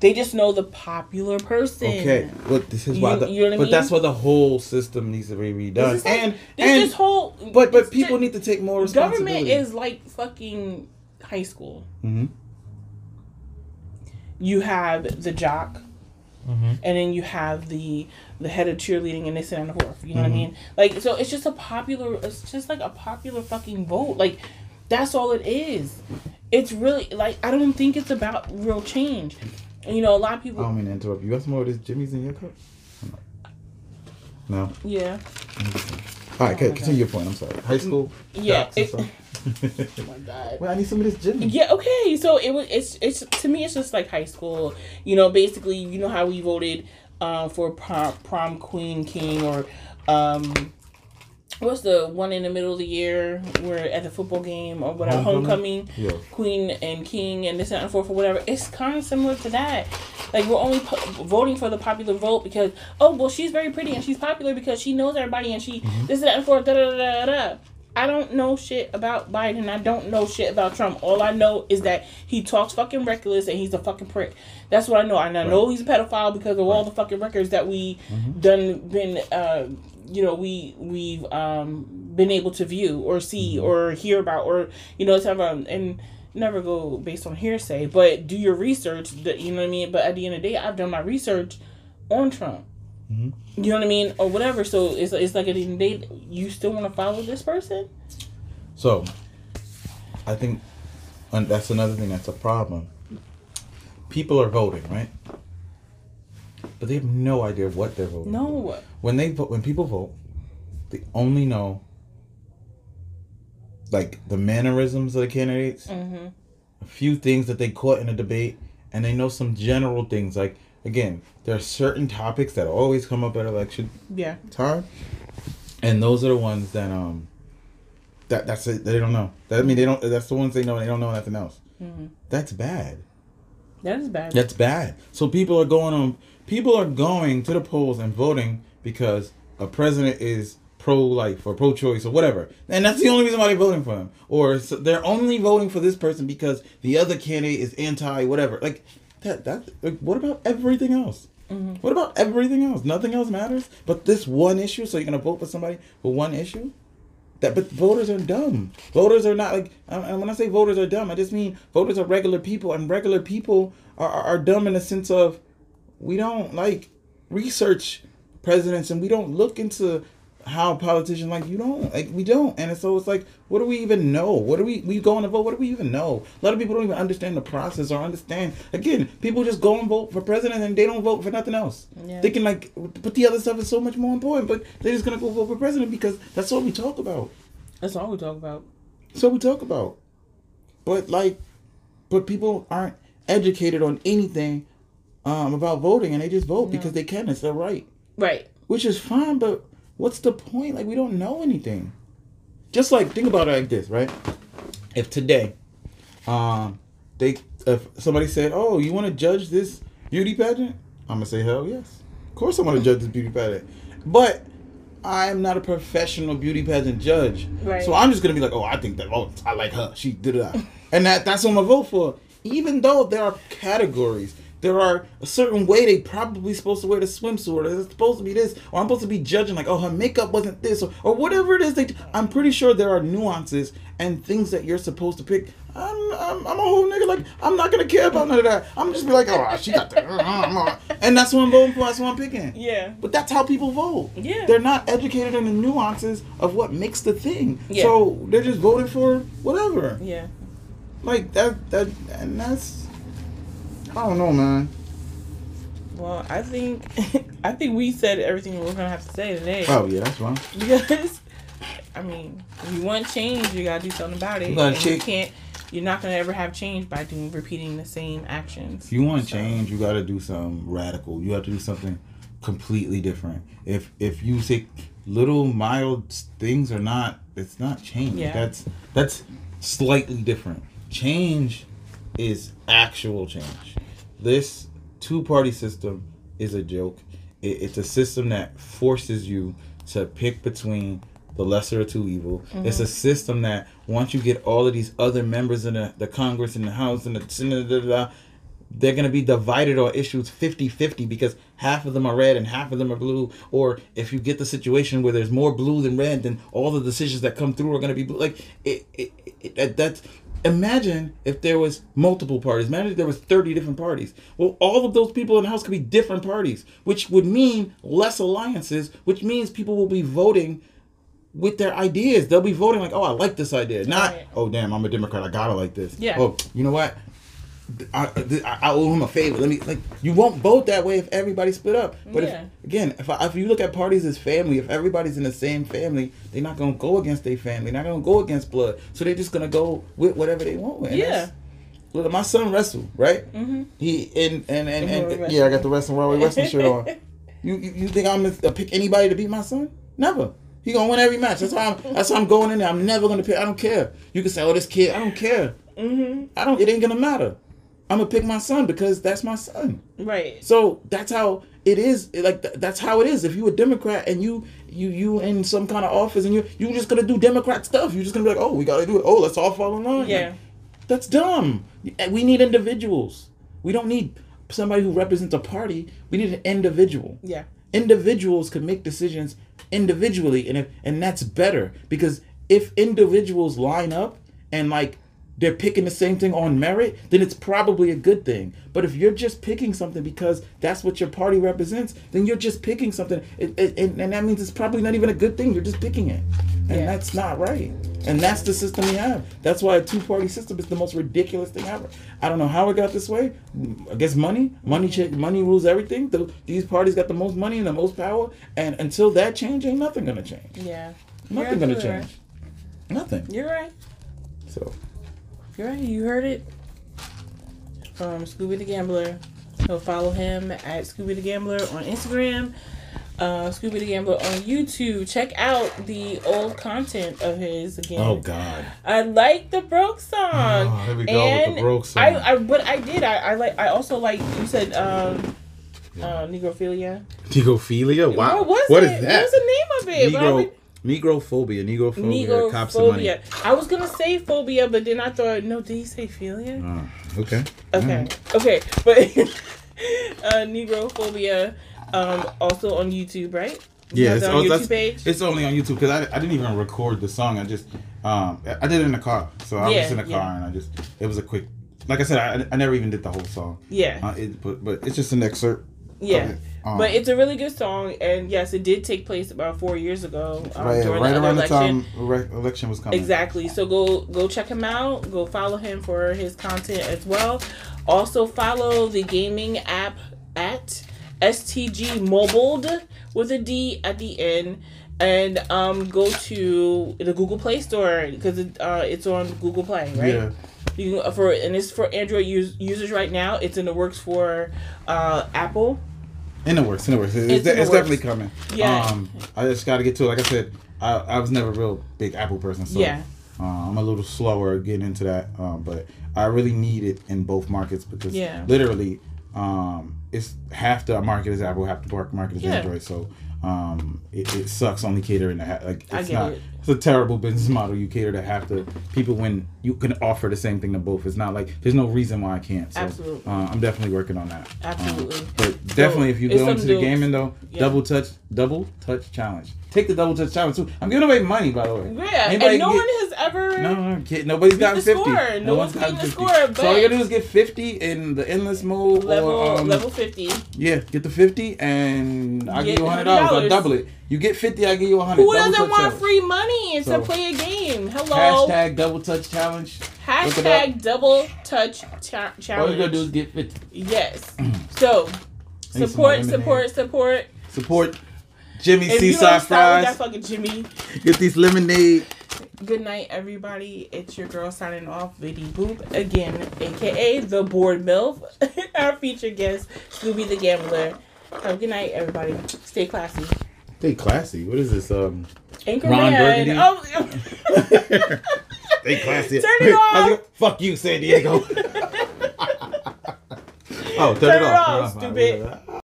They just know the popular person. Okay. But this is You- why. The, you know what I but that's why the whole system needs to be redone. This is like- and this, and this whole but but this- people need to take more responsibility. government is like fucking high school. Mhm. You have the jock, Mm-hmm. and then you have the the head of cheerleading and this and the fourth. You know Mm-hmm. what I mean? Like so, it's just a popular. It's just like a popular fucking vote. Like that's all it is. It's really like I don't think it's about real change. You know, a lot of people. I don't mean to interrupt. You got some more of this Jimmy's in your cup? No. yeah. All right, okay, continue your point. I'm sorry. High school. Yeah, it- [LAUGHS] Oh my god. Well, I need some of this Jimmy. Yeah, okay. So it was it's it's to me it's just like high school. You know, basically, you know how we voted um for prom, prom queen king or um what's the one in the middle of the year where at the football game or whatever Homecoming? homecoming, Yeah. queen and king and this and that and forth or whatever. It's kind of similar to that. Like we're only po- voting for the popular vote because oh well she's very pretty and she's popular because she knows everybody and she this and that and forth da da da da da. I don't know shit about Biden. I don't know shit about Trump. All I know is that he talks fucking reckless and he's a fucking prick. That's what I know. And I know he's a pedophile because of all the fucking records that we done been uh you know we we've um been able to view or see or hear about or you know stuff um, and never go based on hearsay but do your research that you know what I mean? But at the end of the day I've done my research on Trump. You know what I mean? Or whatever. So it's, it's like at the end of the day you still want to follow this person? So, I think, and that's another thing that's a problem. People are voting, right? But they have no idea what they're voting. for. no When they vote, when people vote, they only know like the mannerisms of the candidates, mm-hmm. a few things that they caught in a debate, and they know some general things. Like again, there are certain topics that always come up at election yeah time, and those are the ones that um that that's it. They don't know. That I mean, they don't. That's the ones they know. They don't know nothing else. Mhm. That's bad. that is bad That's bad. So people are going on. People are going to the polls and voting because a president is pro-life or pro-choice or whatever, and that's the only reason why they're voting for him. Or so they're only voting for this person because the other candidate is anti whatever. Like that. That. Like, what about everything else? Mm-hmm. What about everything else? Nothing else matters but this one issue. So you're gonna vote for somebody for one issue? That, but voters are dumb. Voters are not like. And when I say voters are dumb, I just mean voters are regular people, and regular people are, are, are dumb in the sense of we don't like research presidents, and we don't look into how politicians like you don't like we don't, and so it's like, what do we even know? What do we we go on to vote? What do we even know? A lot of people don't even understand the process or understand. Again, people just go and vote for president, and they don't vote for nothing else. Yeah. Thinking like, but the other stuff is so much more important. But they're just gonna go vote for president because that's all we talk about. that's all we talk about That's what we talk about. but like, but people aren't educated on anything um, about voting, and they just vote because they can. It's their right, Right. which is fine. But what's the point? Like, we don't know anything. Just like think about it like this, right? If today, um, they if somebody said, "Oh, you want to judge this beauty pageant?" I'm gonna say, "Hell yes, of course I want to judge this beauty pageant." But I am not a professional beauty pageant judge, Right. so I'm just gonna be like, "Oh, I think that oh, I like her. She did that," and that that's what I'm gonna vote for. Even though there are categories, there are a certain way they probably supposed to wear the swimsuit, or it's supposed to be this, or I'm supposed to be judging like, "Oh, her makeup wasn't this," or, or whatever it is. They, I'm pretty sure there are nuances and things that you're supposed to pick. I'm, I'm, I'm a whole nigga. Like, I'm not gonna care about none of that. I'm just be like, "Oh, she got that," uh, uh, uh, and that's what I'm voting for. That's what I'm picking. Yeah. But that's how people vote. Yeah. They're not educated in the nuances of what makes the thing. Yeah. So they're just voting for whatever. Yeah. Like that that and that's I don't know, man. Well, I think [LAUGHS] I think we said everything we're gonna have to say today. Oh yeah, that's fine. Because I mean, if you want change, you gotta do something about it. You gotta And you can't. You're not gonna ever have change by doing repeating the same actions. If you want So- change, you gotta do something radical. You have to do something completely different. If if you say little mild things are not it's not change. Yeah. That's that's slightly different. Change is actual change. This two party system is a joke. It, it's a system that forces you to pick between the lesser of two evil. It's a mm-hmm. system that once you get all of these other members in the, the Congress and the House and the Senate, da, da, da, they're going to be divided on issues 50-50 because half of them are red and half of them are blue or if you get the situation where there's more blue than red then all the decisions that come through are going to be blue like it, it, it that, that's imagine if there was multiple parties. Imagine if there was 30 different parties. Well all of those people in the house could be different parties which would mean less alliances which means people will be voting with their ideas. They'll be voting like oh i like this idea. Not Right. oh damn i'm a democrat. I gotta like this. Yeah. oh you know what I, I, I owe him a favor. Let me like. You won't vote that way if everybody split up. But Yeah. if again, if I, if you look at parties as family, if everybody's in the same family, they're not gonna go against their family. They're not gonna go against blood. So they're just gonna go with whatever they want. And Yeah. Look, my son wrestled right. Mm-hmm. He and and and, and, Mhm, yeah, I got the wrestling Wild wrestling shirt on. [LAUGHS] You, you you think I'm gonna pick anybody to beat my son? Never. He gonna win every match. That's why I'm. That's why I'm going in there. I'm never gonna pick. I don't care. You can say, "Oh, this kid." I don't care. Mm-hmm. I don't. It ain't gonna matter. I'm gonna pick my son because that's my son. Right. So that's how it is. Like th- that's how it is. If you a Democrat and you you you in some kind of office and you you just gonna do Democrat stuff, you're just gonna be like, oh, we gotta do it. Oh, let's all fall in line. Yeah. Like, that's dumb. We need individuals. We don't need somebody who represents a party. We need an individual Yeah. individuals can make decisions individually and if, and that's better because if individuals line up and like they're picking the same thing on merit then it's probably a good thing. But if you're just picking something because that's what your party represents then you're just picking something. It, it, and, and that means it's probably not even a good thing. You're just picking it. And Yeah. that's not right. And that's the system we have. That's why a two-party system is the most ridiculous thing ever. I don't know how it got this way. I guess money. Money ch- money rules everything. The, these parties got the most money and the most power. And until that change ain't nothing gonna change. Yeah. nothing gonna change. right. nothing. You're right. so You're right. You heard it from Scooby the Gambler. So follow him at Scooby the Gambler on Instagram. Uh, Scooby the Gambler on YouTube. Check out the old content of his again. oh god I like the broke song. Oh, here we go with the broke song. I, I but I did. I, I like I also like you said um uh negrophilia. negrophilia wow What was what it? is that What was the name of it? Negro would- negrophobia negrophobia cops money I was gonna say phobia, but then I thought, no, did he say philia? oh, okay Okay, okay, but [LAUGHS] uh, negrophobia, um, also on YouTube, right? Yeah, it's, oh, on YouTube page. it's only on YouTube because I, I didn't even record the song. I just um I did it in the car, so I was Yeah, just in the car yeah. and I just it was a quick. Like I said, I, I never even did the whole song. Yeah, Uh, it, but but it's just an excerpt. Yeah. it. Um, But it's a really good song, and yes, it did take place about four years ago um, right, during right the around the election. time re- election was coming. Exactly. So go go check him out. Go follow him for his content as well. Also follow the gaming app at STG Mobiled with a D at the end. And um, go to the Google Play Store because it, uh, it's on Google Play, right? Yeah. You can, for and it's for Android use, users right now. It's in the works for uh, Apple. In the works, in the works. It's, It's the it's works. definitely coming. Yeah. Um, I just got to get to it. Like I said, I, I was never a real big Apple person, so Yeah. uh, I'm a little slower getting into that. Um, but I really need it in both markets because Yeah. literally, um, it's half the market is Apple, half the market is Yeah. Android. So um, it, it sucks only catering to ha- like I it's get not. it. It's a terrible business model. You cater to half the people when you can offer the same thing to both. It's not like there's no reason why I can't. So, Absolutely. Uh, I'm definitely working on that. Um, Absolutely. but definitely, if you go into the gaming though, yeah. double touch, double touch challenge. Take the double touch challenge too. I'm giving away money, by the way. Yeah, Anybody and no get- one has ever. No, no, kid, nobody's gotten the 50. score. No one's gotten the 50. score, so all you gotta do is get 50 in the endless mode. Level or, um, level fifty. Yeah, get the 50 and I'll give you $100. I'll double it. You get 50, I give you 100 Who Double doesn't want challenge. free money and So, to play a game? Hello. Hashtag double touch challenge. Hashtag double touch cha- All you gotta do is get 50. yes. So some support, support, support. Support Jimmy If Seaside stop with that Fries. fucking Jimmy. Get these lemonade. Good night, everybody. It's your girl signing off, Viddy Boop again, aka the Bored MILF. [LAUGHS] Our featured guest, Scooby the Gambler. Have a good night, everybody. Stay classy. Stay classy. What is this? Um, Anchorman. Oh, [LAUGHS] stay classy. Turn it off. How's it- Fuck you, San Diego. [LAUGHS] oh, turn, Turn it it off. off, Turn it stupid. off.